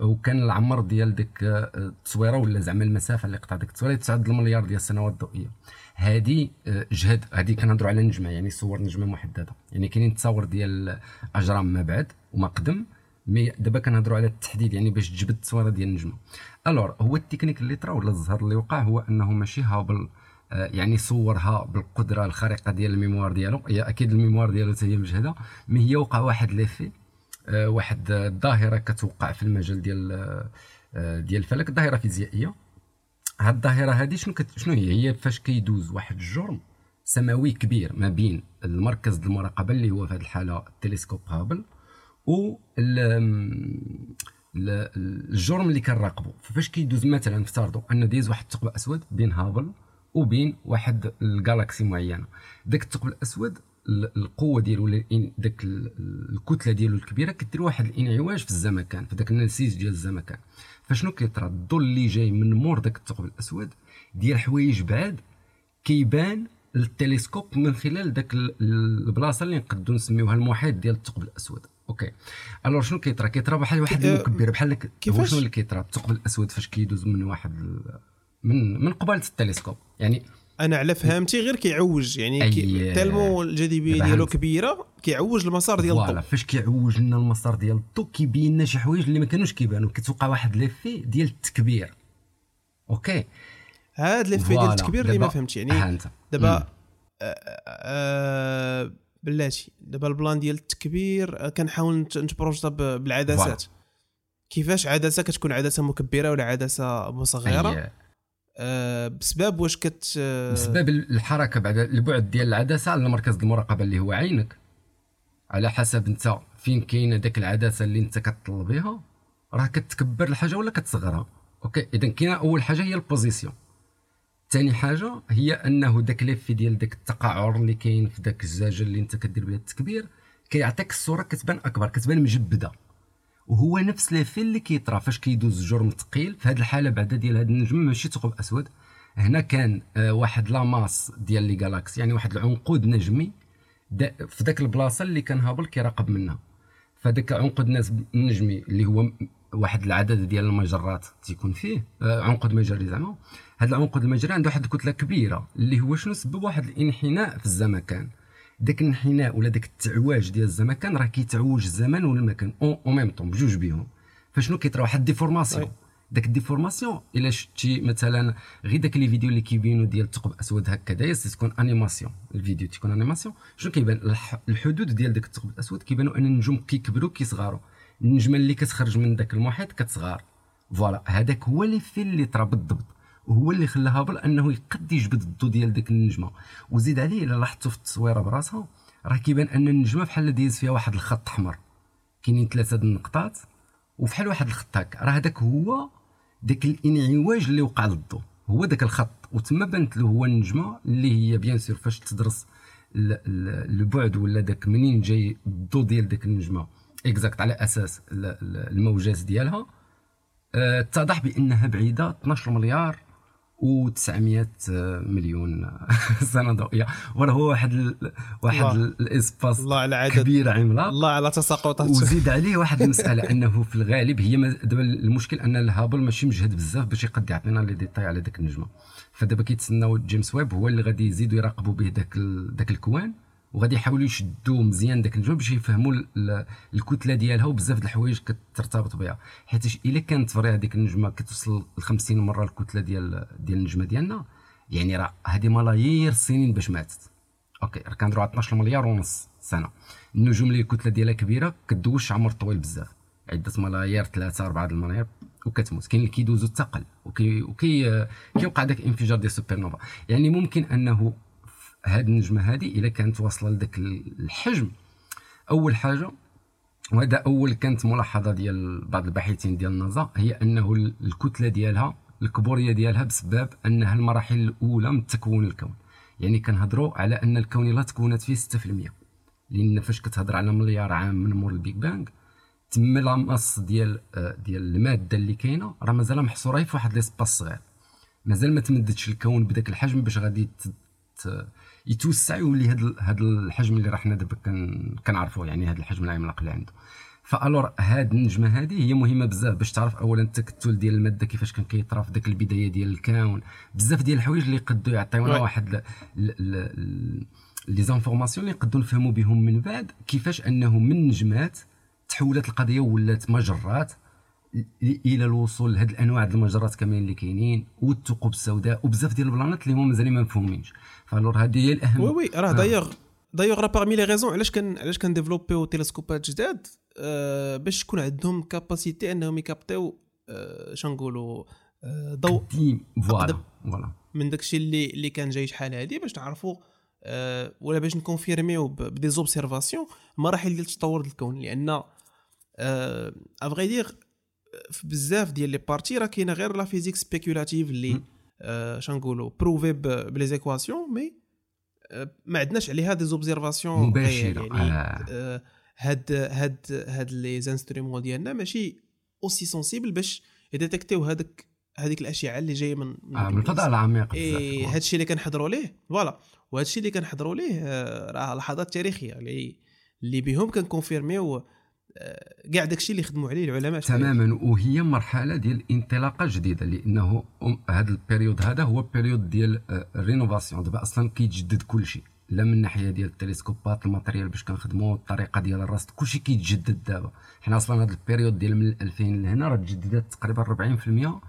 وكان العمر ديال ديك آه، التصويرة ولا زعما المسافة اللي قطع ديك التصويرة تعد المليار ديال السنوات الضوئية. هذه آه، جهد. هذه كنهضروا على نجمة يعني صور نجمة محددة. يعني كاينين تصاور ديال أجرام ما بعد وما قدم mais دابا كنهضروا على التحديد يعني باش تجبد التصويره ديال النجمة. alors هو التكنيك اللي طرا ولا الزهر اللي وقع هو أنه ماشي هابل. يعني صورها بالقدرة الخارقة ديال ال mémoire ديالو. هي أكيد ال mémoire ديالو حتى هي مجهده mais هي وقع واحد l'effet آه، واحد آه، الظاهرة كتوقع في المجال ديال آه، آه، ديال الفلك ظاهرة فيزيائية. هاد الظاهرة هذه شنو كت... شنو هي؟ هي فاش كيدوز واحد الجرم سماوي كبير ما بين المركز ديال المراقبة اللي هو في هذه الحالة التلسكوب هابل و ال- ال- الجرم اللي كنراقبو. فاش كيدوز مثلا افترضوا أن دايز واحد الثقب أسود بين هابل وبين واحد ال galaxie معينة. داك الثقب الأسود ال- القوة ديالو ولا داك ال- الكتلة ديالو الكبيرة كدير واحد الإنعواج في الزمكان في داك النسيج ديال الزمكان. فشنو كيطرى الضوء اللي جاي من مور داك الثقب الأسود ديال حوايج بعاد كيبان للتلسكوب من خلال داك ال- ال- البلاصة اللي نقدروا نسميوها المحيط ديال الثقب الأسود. okay. alors شنو كيطرى كيطرى بحال واحد المكبر بحال كيفاش؟ شنو اللي كيطرى الثقب الأسود فاش كيدوز من واحد من من قبالة التلسكوب. يعني أنا على فهمتي غير كيعوج يعني كي تالمو الجاذبية ديالو. كبيرة كيعوج المسار ديال الضوء. فاش كيعوج لنا المسار ديال الضوء كيبين لنا شي حوايج اللي ما كانوش كيبانوا كتوقع واحد l'effet ديال التكبير. okay؟ هاد l'effet ديال. التكبير اللي ما فهمتش يعني دابا آه، آه، بلاتي. دابا ال plan ديال التكبير آه، كنحاول نت- نت projeter ب- بالعدسات. كيفاش عدسة كتكون عدسة مكبرة ولا عدسة مصغرة؟ أي- آه، بسبب واش كت آه، بسبب الحركة بعد البعد ديال العدسة على مركز المراقبة اللي هو عينك. على حسب انت فين كاينة داك العدسة اللي انت كتطل بها راه كتكبر الحاجة ولا كتصغرها. OK؟ إذا كاينة أول حاجة هي ال position. ثاني حاجة هي أنه داك l'effet ديال داك التقعر اللي كاين في داك الزجاجه اللي انت كدير بها التكبير كيعطيك الصورة كتبان أكبر كتبان مجبدة. وهو نفس l'effet اللي كيطرا. فاش كيدوز جرم ثقيل في هذه الحالة بعدا ديال هذا النجم ماشي ثقب أسود. هنا كان آه، واحد la masse ديال les galaxies يعني واحد العنقود نجمي في ذاك البلاصة اللي كان هابل كيراقب منها. فذاك عنقود ناس نجمي اللي هو واحد العدد ديال المجرات تيكون فيه آه، عنقود مجري زعما. هذا العنقود المجري عنده واحد الكتلة كبيرة اللي هو شنو؟ سبب واحد الانحناء في الزمكان. داك الانحناء ولا داك التعواج ديال الزمكان راه كيتعوج الزمان والمكان au même temps بجوج بيهم. فشنو كيطرا واحد déformation. داك ال déformation إلا شفتي مثلا غير داك les vidéos اللي كيبينوا ديال الثقب اسود هكا داير تكون animation الفيديو تيكون animation شنو كيبان؟ الح- الحدود ديال داك الثقب الأسود كيبانوا أن النجوم كيكبروا كيصغروا النجمة اللي كتخرج من داك المحيط كتصغر voilà هذاك هو اللي في اللي طرا بالضبط. وهو اللي خلى هابل أنه يقد يجبد الضوء ديال ديك النجمة. وزيد عليه إلا لاحظتوا في التصويرة براسها راه كيبان أن النجمة بحال دايز فيها واحد الخط أحمر. كاينين ثلاثة النقطات وفحال واحد الخط هكا راه هذاك هو داك الانعواج اللي وقع للضوء هو داك الخط. وتما بانت له هو النجمة اللي هي bien sûr فاش تدرس ال- ال- البعد ولا داك منين جاي الضوء ديال داك النجمة. exact على أساس ال- ال- الموجات ديالها. آه، اتضح بأنها بعيدة 12 مليار و900 مليون سنة ضوئية. وراه هو واحد ال... واحد ال espace كبير عملاق. الله على تساقطات. وزيد عليه واحد المسألة أنه في الغالب هي دابا المشكل أن الهابل ماشي مجهد بزاف باش يقد يعطينا les détails على داك النجمة. فدابا كيتسناو جيمس ويب هو اللي غادي يزيدوا يراقبوا به داك ال- داك ال coin. وغادي يحاولوا يشدوا مزيان داك النجمه باش يفهموا ال- ال- الكتلة ديالها وبزاف د الحوايج كترتبط بها. حيت إلا كانت vrai هذيك النجمة كتوصل ل 50 مرة الكتلة ديال ديال النجمة ديالنا يعني راه هذه ملايير السنين باش ماتت. OK راه كنهضروا على 12 مليار ونص سنة. النجوم اللي الكتلة ديالها كبيرة كدوزش عمر طويل بزاف. عدة ملايير ثلاثة أربعة الملايير وكتموت. كاين اللي كيدوزوا الثقل وكي وكي كيوقع داك الانفجار ديال السوبر نوفا. يعني ممكن أنه هذه النجمة هذه إلا كانت واصلة لذاك الحجم. أول حاجة وهذا أول كانت ملاحظة ديال بعض الباحثين ديال النازا هي أنه ال- الكتلة ديالها الكبورية ديالها بسبب أنها المراحل الأولى من تكوين الكون. يعني كنهضروا على أن الكون لا تكونت فيه 6% لأن فاش كتهضر على مليار عام من مور ال Big Bang تما la masse ديال آه، ديال المادة اللي كاينة راه مازال محصورة في واحد l'espace صغير. مازال ما تمددش الكون بداك الحجم باش غادي يتوسع ويولي هذا هذا الحجم اللي راه حنا دابا كن- كنعرفوه يعني هذا الحجم العملاق اللي عنده. ف alors هاد النجمة هذه هي مهمة بزاف باش تعرف اولا التكتل ديال المادة كيفاش كان كيطرا في ديك البداية ديال الكون. بزاف ديال الحوايج اللي يقدوا يعطيونا. واحد les informations اللي نقدروا نفهموا بهم من بعد كيفاش أنه من نجمات تحولت القضية ولات مجرات إلى الوصول لهاد الأنواع ديال المجرات كاملين اللي كاينين والثقوب السوداء وبزاف ديال البلانات اللي هما مازالين ما مفهومينش. ف alors هذه هي الاهم oui oui راه دايوغ دايوغ راه parmi les raisons علاش كان علاش كنديفلوبيو تيلسكوبات جداد آه باش يكون عندهم capacité انهم يكابتيو آه شنقولوا آه ضوء voilà. voilà من داكشي اللي اللي كان جاي شحال هادي باش نعرفوا آه ولا باش نكونفيرميو ب des observations مراحل ديال ديال الكون لأن à vrai dire في بزاف ديال les parties راه كاينة غير la physique spéculative اللي مم. آه شنقولوا prouvé ب les équations mais ما عندناش عليها des observations مباشرة، يعني هاد هاد هاد les instruments ديالنا ماشي aussi sensibles باش يديتيكتيو هذاك هذيك الاشعه اللي جاية من آه من الفضاء العميق اي. هذا الشيء اللي كنحضروا ليه voilà وهذا الشيء اللي كنحضروا ليه راه لحظات تاريخيه اللي اللي بهم كنكونفيرميو كاع داكشي اللي خدموا عليه العلماء تماما وهي مرحلة ديال انطلاقة جديدة لأنه هذا ال période هذا هو période ديال آه، ال rénovation دابا أصلا كيتجدد كل شيء لا من ناحية ديال التلسكوبات ال matériel باش كنخدموا الطريقة ديال الرصد كل شيء كيتجدد دابا. حنا أصلا هذا ال période ديال من 2000 لهنا راه تجددت تقريبا 40%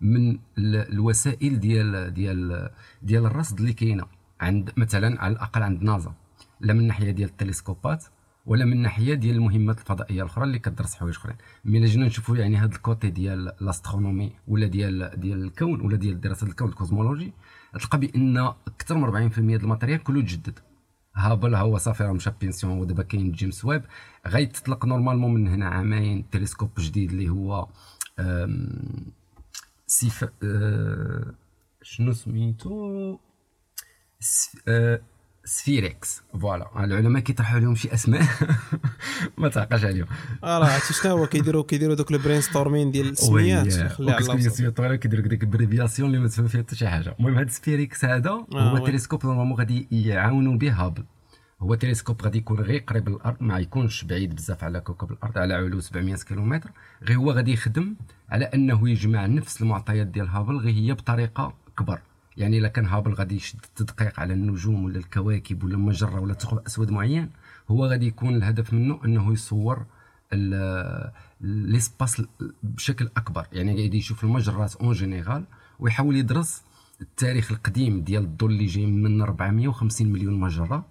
من ال- الوسائل ديال ديال ديال الرصد اللي كاينة عند مثلا على الأقل عند نازا. لا من ناحية ديال التلسكوبات. ولا من ناحية ديال المهمات الفضائية الأخرى اللي كدرس حوايج أخرين. الا جينا نشوفوا يعني هذا ال côté ديال l'astronomie ولا ديال ديال الكون ولا ديال دراسة الكون ال cosmologie تلقى بأن أكثر من 40% ديال ال matériel كله تجدد. هابل ها هو صافي راه مشى pension ودابا كاين جيمس ويب. غيتطلق normalement من هنا عامين تلسكوب جديد اللي هو سيف أه، شنو سميتو؟ أه، SPHEREx. voilà. العلماء كيطرحوا لهم شي أسماء. ما تعقاش عليهم. آه راه عرفتي شنو هو؟ كيديروا كيديروا دوك ال brainstorming ديال السميات خليها على الله طويله كيديروا ديك l'abréviation اللي ما تفهم فيها حتى شي حاجة. المهم هذا SPHEREx هذا هو oui. تلسكوب normalement غادي يعاونوا به هابل هو تلسكوب غادي يكون غير قريب للأرض ما يكونش بعيد بزاف على كوكب الأرض على علو 700 كيلومتر. غير هو غادي يخدم على أنه يجمع نفس المعطيات ديال هابل غير هي بطريقة كبر. يعني إلا كان هابل غادي يشد التدقيق على النجوم ولا الكواكب ولا مجره ولا ثقب أسود معين هو غادي يكون الهدف منه إنه يصور l'espace بشكل أكبر. يعني غادي يشوف المجرات en général ويحاول يدرس التاريخ القديم ديال الضوء اللي جاي من 450 مليون مجرة.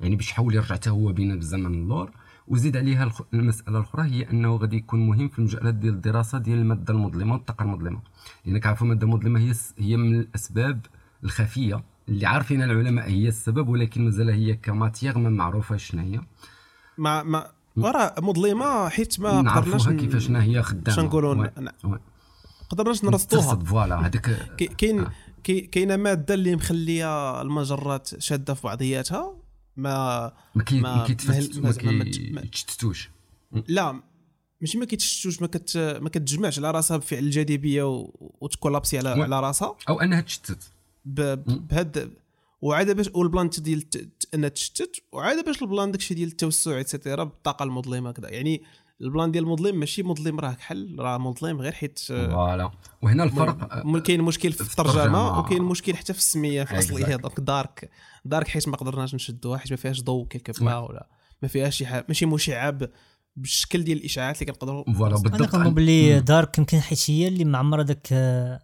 يعني باش يحاول يرجع حتى هو بينا بالزمن اللور وزيد عليها المسألة الأخرى هي أنه غادي يكون مهم في المجالات ديال الدراسة ديال المادة المظلمة والطاقة المظلمة. لانك عارفوا المادة المظلمة هي هي من الأسباب الخفية اللي عارفين العلماء هي السبب ولكن مازال هي ك matière ما معروفة شنو هي. ما ما وراه مظلمة حيت ما قدرناش كيفاش شنو هي خدامة. شنو نقولوا؟ oui، ن- oui. قدرناش نرصدوها. voilà هذاك كي- كاين آه. كاينة مادة اللي مخلية المجرات شادة في بعضياتها. ما ما ما- كيتشتتوش لا ماشي ما كيتشتوش ما كت ما كتجمعش على راسها بفعل الجاذبيه و... وت collapser على. على راسها. أو أنها تشتت. ب... ب- بهاد وعاد باش والبلان ديال أنها تشتت وعاد باش البلان داكشي ديال التوسع et cetera بالطاقة المظلمة كذا يعني البلان ديال المظلم ماشي مظلم راه كحل راه مظلم غير حيت آه، voilà. وهنا الفرق م- كاين مشكل في الترجمة. وكاين مشكل حتى في السمية في الأصلية. Exact. donc dark دارك حيت ما قدرناش نشدوها حيت ما فيهاش ضوء كيلكو با ولا ما فيهاش شي حاجة ماشي مشعه بالشكل ديال الاشعاعات اللي كنقدروا فوالا أنا بالضبط كنظن باللي دارك يمكن حيت هي اللي معمرة داك آه،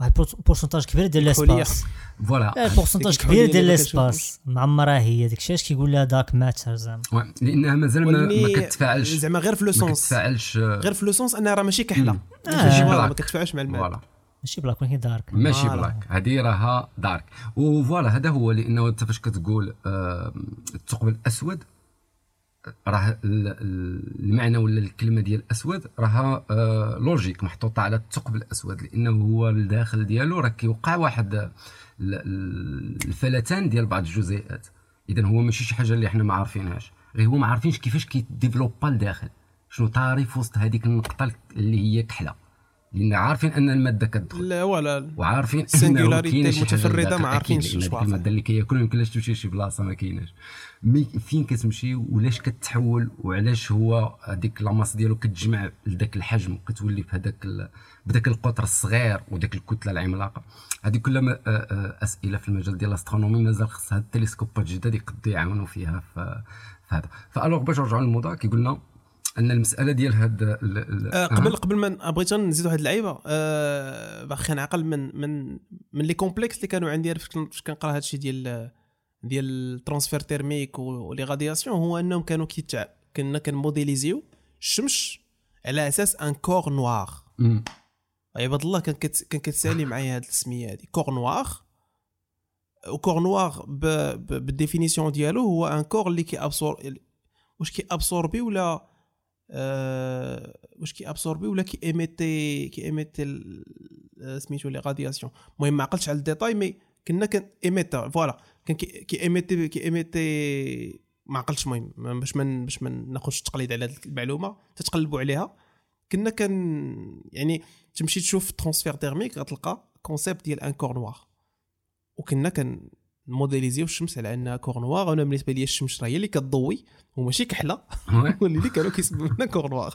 واحد بورسونتاج كبير ديال. لاسباس فوالا بورسونتاج كبير ديال اللي ما لاسباس معمره هي داك الشيء اش كيقول لها دارك ماتر زعما وي، لانها مازال ما, ما ولكن كتفاعلش زعما غير في لو ما سونس كتفاعلش غير في لو سونس انها راه ماشي كحله. ماشي ما كتفاعلش مع الماء فوالا ماشي black ولكن dark ماشي. بلاك هذه راها dark و voilà هذا هو لأنه انت فاش كتقول الثقب الاسود راه ال- ال- المعنى ولا الكلمة ديال الأسود راها آه، logique محطوطة على الثقب الأسود لأنه هو الداخل ديالو راه كيوقع واحد ال- ال- الفلتان ديال بعض الجزيئات. اذا هو ماشي شي حاجة اللي حنا ما عارفينهاش. غير هو ما عارفينش كيفاش كي développe لداخل. شنو طاري في وسط هذيك النقطة اللي هي كحلة. لأن عارفين أن المادة كتدخل. لا ولا. وعارفين ال singularité لداخل. ما عارفينش. المادة اللي كياكل ما يمكنلاش تمشي لشي بلاصة ما كايناش. mais فين كتمشي ولاش كتحول وعلاش هو هذيك la masse ديالو كتجمع لذاك الحجم وكتولي في هذاك بداك القطر الصغير وداك الكتلة العملاقة. هذه كلها آه، آه، أسئلة في المجال ديال ال astronomie. مازال خص هاد التلسكوبات الجداد يقدروا يعاونوا فيها في هذا ف alors باش نرجعوا للموضوع كيقولنا أن المسألة ديال هاد ال- ال- آه، قبل قبل ما بغيت نزيد واحد اللعيبة آه باقي نعقل من من من les complexes اللي كانوا عندي فاش كن- فاش كنقرأ هذا الشيء ديال ديال ال transfert thermique و les radiations هو أنهم كانوا كيتع كنا كن modéliser و الشمس على أساس un corps noir. عباد الله كان كت... كان كتسالي معايا هاد السمية هادي. corps noir وكور نوار ب... ب... بالديفينيسيون ديالو هو ان كور اللي كي ابسور واش كي ابسوربي ولا آه... واش كي ابسوربي ولا كي ايميتي كي ايميتي سميتو لي غادياسيون المهم ما عقلتش على الديتاي مي كنا كان ايميتا فوالا كان كي ايميتي كي ايميتي ما عقلتش المهم باش ما باش ما ناخذش التقليد على هذه المعلومه تتقلبوا عليها كنا كان يعني تمشي تشوف transfert thermique غتلقى concept ديال un corps noir وكنا كان modéliser و الشمس على أنها corps noir وأنا بالنسبة لي الشمس راه هي اللي كتضوي وماشي كحلة. واللي كانوا كيسموا لنا corps noir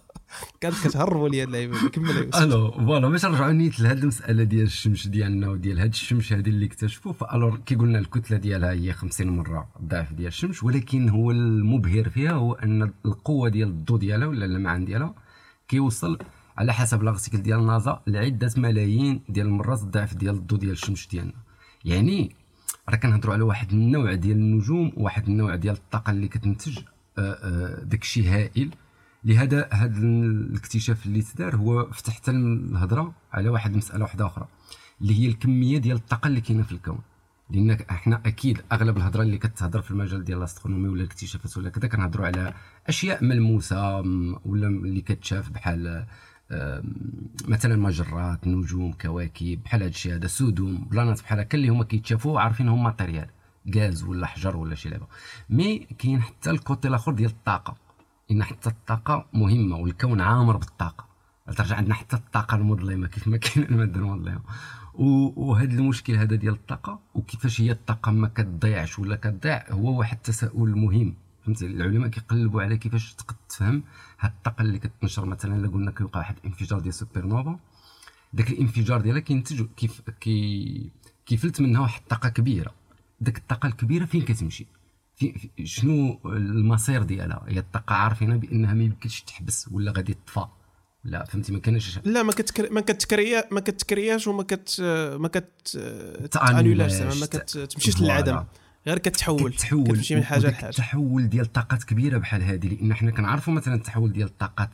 كانت كتهربوا لي هاد اللعيبة. كمل. ألو voilà باش نرجعوا نيت لهاد المسألة ديال الشمس ديالنا وديال هاد الشمس هذه اللي اكتشفوا ف alors كي قلنا الكتلة ديالها هي 50 مرة الضعف ديال الشمس ولكن هو المبهر فيها هو أن القوة ديال الضوء ديالها ولا اللمعان ديالها كيوصل على حسب لارتيكل ديال نازا لعدة ملايين ديال المرات الضعف ديال الضوء ديال الشمس ديالنا. يعني راه كنهضروا على واحد النوع ديال النجوم واحد النوع ديال الطاقة اللي كتنتج آه، آه، داكشي هائل. لهذا هذا الاكتشاف اللي تدار هو فتح حتى الهضرة على واحد المسألة واحدة أخرى اللي هي الكمية ديال الطاقة اللي كاينة في الكون. لأن إحنا أكيد أغلب الهضرة اللي كتهضر في المجال ديال الأسترونومي ولا الاكتشافات ولا كذا كنهضروا على أشياء ملموسة ولا اللي كتشاف بحال مثلا مجرات نجوم كواكب بحال هذا الشيء هذا système planètes بحال هكا اللي هما كيتشافوا عارفين هم matériel غاز ولا حجر ولا شي لعبة. mais كاين حتى ال côté الآخر ديال الطاقة. إن حتى الطاقة مهمة والكون عامر بالطاقة. ترجع عندنا حتى الطاقة المظلمة كيف ما كاين الماده المظلمة. وهذا المشكل هذا ديال الطاقة وكيفاش هي الطاقة ما كتضيعش ولا كتضيع هو واحد التساؤل مهم. فهمتي العلماء كيقلبوا على كيفاش تقد تفهم. هاد الطاقة اللي كتنشر مثلا إلا قلنا كيوقع واحد الانفجار ديال سوبر نوفا داك الانفجار ديالها كينتج كيف كي كيفلت منها واحد الطاقة كبيرة. داك الطاقة الكبيرة فين كتمشي؟ في شنو المصير ديالها؟ هي الطاقة عارفين بأنها ما يمكنش تحبس ولا غادي تطفى. لا فهمتي؟ ما كانش لا ما كتكر... ما كت créer ما كت créer اش وما كت ما كت annuler اش، زعما ما كتمشيش. للعدم. غير كتحول كتحول. كتمشي من حاجة لحاجة. التحول ديال طاقات كبيرة بحال هذه لأن حنا كنعرفوا مثلا التحول ديال الطاقات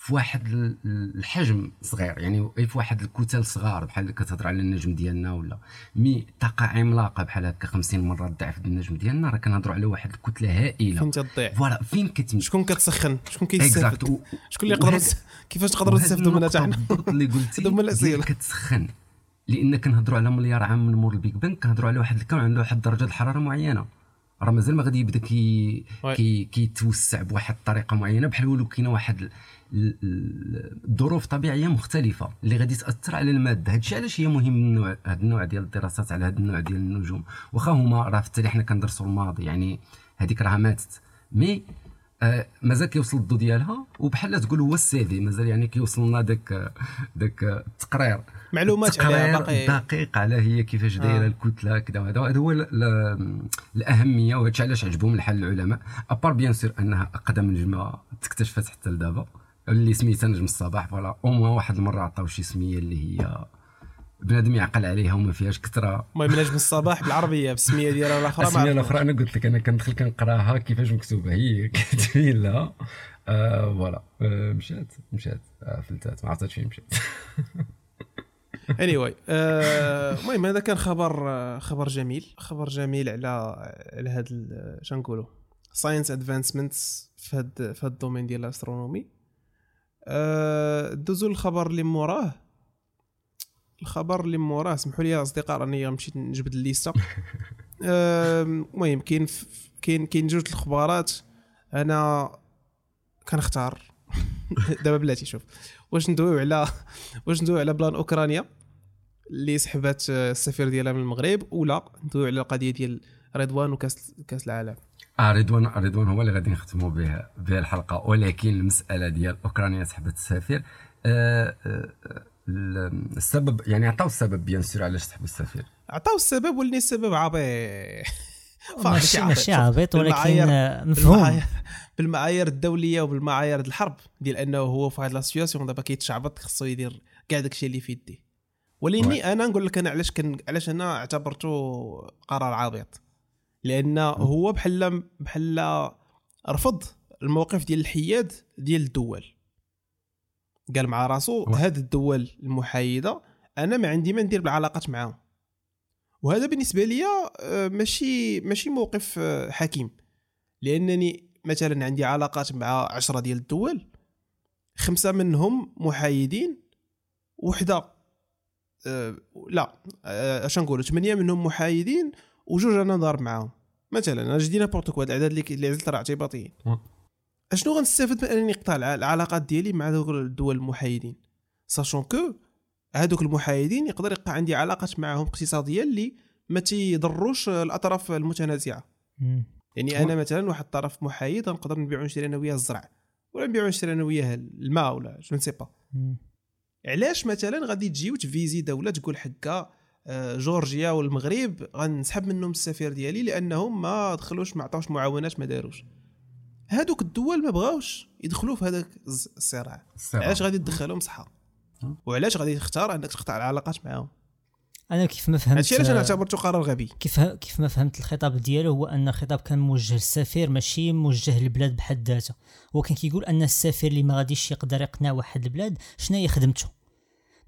في واحد ال- الحجم صغير. يعني في واحد الكتل صغار بحال اللي كتهضر على النجم ديالنا ولا. mais طاقة عملاقة بحال هكا 50 مرة ضعف النجم ديالنا راه كنهضروا على واحد الكتلة هائلة. فين تضيع voilà فين كتمشي؟ شكون كتسخن؟ شكون كيستافد شكون اللي يقدر كيفاش تقدروا تستافدوا منها حتى حنا اللي قلتي كتسخن. لأن كنهضروا على مليار عام من مور ال Big Bang كنهضروا على واحد الكون عنده واحد درجه الحرارة معينة. راه مازال ما غادي يبدا كي. كي كيتوسع بواحد الطريقة معينة. بحال ولو كاينة واحد ال- ال- ال- الظروف طبيعية مختلفة اللي غادي تأثر على المادة. هادشي علاش هي مهم النوع هذا النوع ديال الدراسات على هذا النوع ديال النجوم؟ واخا هما راه في التالي حنا كندرسوا الماضي يعني هذيك راه ماتت. mais آه، مازال كيوصل الضو ديالها وبحال تقول هو ال CV مازال يعني كيوصل لنا داك داك التقرير. معلومات عليها باقي دقيق على هي كيفاش دايرة آه. الكتلة كذا وهذا. هذا هو ال- ال- الأهمية وهادشي علاش عجبهم الحال العلماء. à part bien sûr أنها أقدم نجمة تكتشفت حتى لدابا اللي سميتها نجم الصباح voilà au moins واحد المرة عطاو شي سمية اللي هي بنادم يعقل عليها وما فيهاش كثرة. المهم نجم الصباح بالعربية بالسميه ديالها الاخرى السمية. الأخرى أنا قلت لك أنا كندخل كنقراها كيفاش مكتوبة هي كاتبين لها آه voilà آه مشات مشات آه فلتات ما عرفتش فين مشات. anyway المهم هذا كان خبر آه، خبر جميل. خبر جميل على على هذا شنو نقولوا؟ science advancements في هاد في هاد ال domaine ديال ال astronomie. آه، دوزو للخبر اللي موراة. الخبر اللي موراة. سمحوا لي يا أصدقاء راني مشيت نجبد الليستة. آه، المهم كاين كاين كاين جوج الخبارات. أنا كنختار. دابا بلاتي شوف. واش ندويو على واش ندويو على plan أوكرانيا؟ اللي سحبت آه، السفير ديالها من المغرب ولا ندويو على القضية ديال رضوان وكاس كاس العالم. آه رضوان رضوان هو اللي غادي نختموا به به الحلقة. ولكن المسألة ديال أوكرانيا سحبت السفير. آه آه آه، السبب يعني عطاو السبب bien sûr علاش سحبوا السفير. عطاو السبب ولكن السبب عبيط. ماشي ماشي عبيط. ولكن آه، مفهوم. بالمعايير الدولية وبالمعايير ديال الحرب ديال أنه هو في واحد لا سيتياسيون دابا كيتشعبط خصو يدير كاع داكشي اللي في يديه. ولكني أنا نقول لك أنا علاش كان علاش أنا اعتبرته قرار عبيط لأن هو بحال بحال رفض الموقف ديال الحياد ديال الدول. قال مع راسو. هاد الدول المحايدة أنا ما عندي ما ندير بالعلاقات معاهم. وهذا بالنسبة لي آه، ماشي ماشي موقف آه، حكيم. لأنني مثلا عندي علاقات مع عشرة ديال الدول خمسة منهم محايدين وحدة آه لا آه، اش نقولوا ثمانية منهم محايدين وجوج أنا ضارب معاهم مثلا أنا جدي نابورت كوا العدد اللي اللي عزلت راه اعتباطيين. أشنو غنستافد من أنني نقطع الع- العلاقات ديالي مع ذوك الدول المحايدين sachant que هادوك المحايدين يقدر يبقى عندي علاقات معهم اقتصاديه اللي ما تيضروش الأطراف المتنازعة. يعني أنا مثلا واحد الطرف محايد غنقدر نبيعو نشري أنا وياه الزرع ولا نبيعو نشري أنا وياه الماء ولا je ne sais pas. علاش مثلا غادي تجي وتفيزي دولة تقول حكا آه، جورجيا والمغرب غنسحب منهم السفير ديالي لأنهم ما دخلوش ما عطاوش معاونات ما داروش. هادوك الدول ما بغاوش يدخلوا في هذاك الصراع. علاش غادي تدخلهم صحة. وعلاش غادي تختار أنك تقطع العلاقات معاهم؟ أنا كيف ما فهمت هادشي علاش أنا آه، اعتبرته قرار غبي. كيف كيف ما فهمت الخطاب ديالو هو أن الخطاب كان موجه للسفير ماشي موجه للبلاد بحد ذاتها هو كان كيقول أن السفير اللي ما غاديش يقدر يقنع واحد البلاد شنو هي خدمته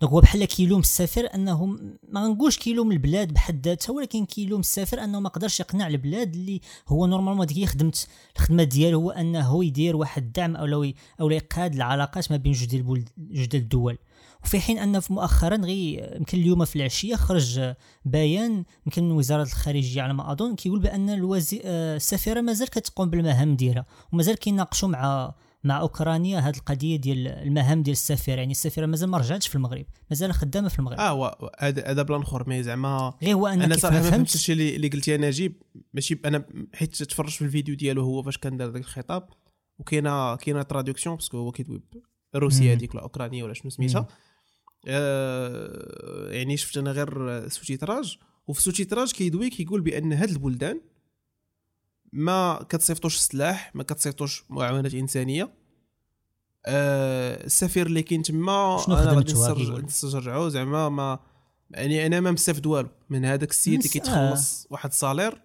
donc هو بحال كيلوم السفير انه ما غنقولش كيلوم البلاد بحد ذاتها ولكن كيلوم السفير انه ما قدرش يقنع البلاد اللي هو normalement ديك خدمت الخدمة ديالو هو انه يدير واحد الدعم أو أو يقاد العلاقات ما بين جوج ديال جوج ديال الدول. وفي حين ان مؤخرا غي يمكن اليوم في العشية خرج بيان يمكن من وزارة الخارجية على ما أظن كيقول بأن الوزي... آه، السفيرة مازال كتقوم بالمهام ديالها ومازال كيناقشوا مع مع أوكرانيا هذه القضية ديال المهام ديال السفيره يعني السفيرة مازال ما رجعتش في المغرب مازال خدامة في المغرب. آه هو هذا plan آخر mais زعما غير هو أنا كيف صراحة ما فهمتش. الشيء اللي قلتي. نجيب ماشي أنا حيت تفرجت في الفيديو ديالو هو فاش كان دار ذاك الخطاب وكاينه كاينة traduction parce que هو كيدوي الروسيه. هذيك ولا اوكرانيه ولا شنو سميتها. آه يعني شفت أنا غير sous-titrage وفي ال sous-titrage كيدوي كيقول بأن هاد البلدان ما كتصيفطوش السلاح ما كتصيفطوش معاونات إنسانية. آه السفير اللي كاين تما أنا غادي؟ نسترجعو زعما ما يعني أنا ما مستافد والو. من هذاك السيد اللي كيتخلص واحد salaire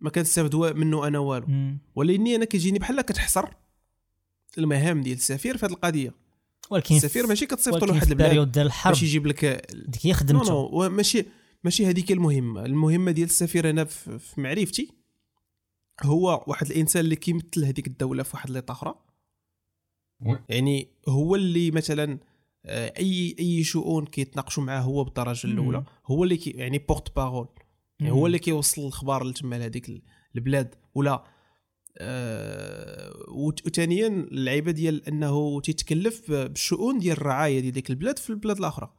ما كنستافد منه أنا والو. ولاني أنا كيجيني بحال كتحصر المهام ديال السفير في هذه القضية. ولكن السفير ماشي كتصيفطو ولكن لواحد البلاد ال période ديال الحرب. باش يجيب لك ديك هي خدمته. ماشي ماشي هذيك المهمة. المهمة ديال السفير أنا في معرفتي هو واحد الإنسان اللي كيمثل هذيك الدولة في واحد l'État أخرى. يعني هو اللي مثلا آه، أي أي شؤون كيتناقشوا معاه هو بالدرجة الأولى. هو اللي كي يعني porte-parole. يعني هو اللي كيوصل الاخبار لتما لهذيك ال- البلاد. ولا آه وثانيا اللعيبة ديال أنه تيتكلف بالشؤون ديال الرعاية ديال ديك البلاد في البلاد الأخرى.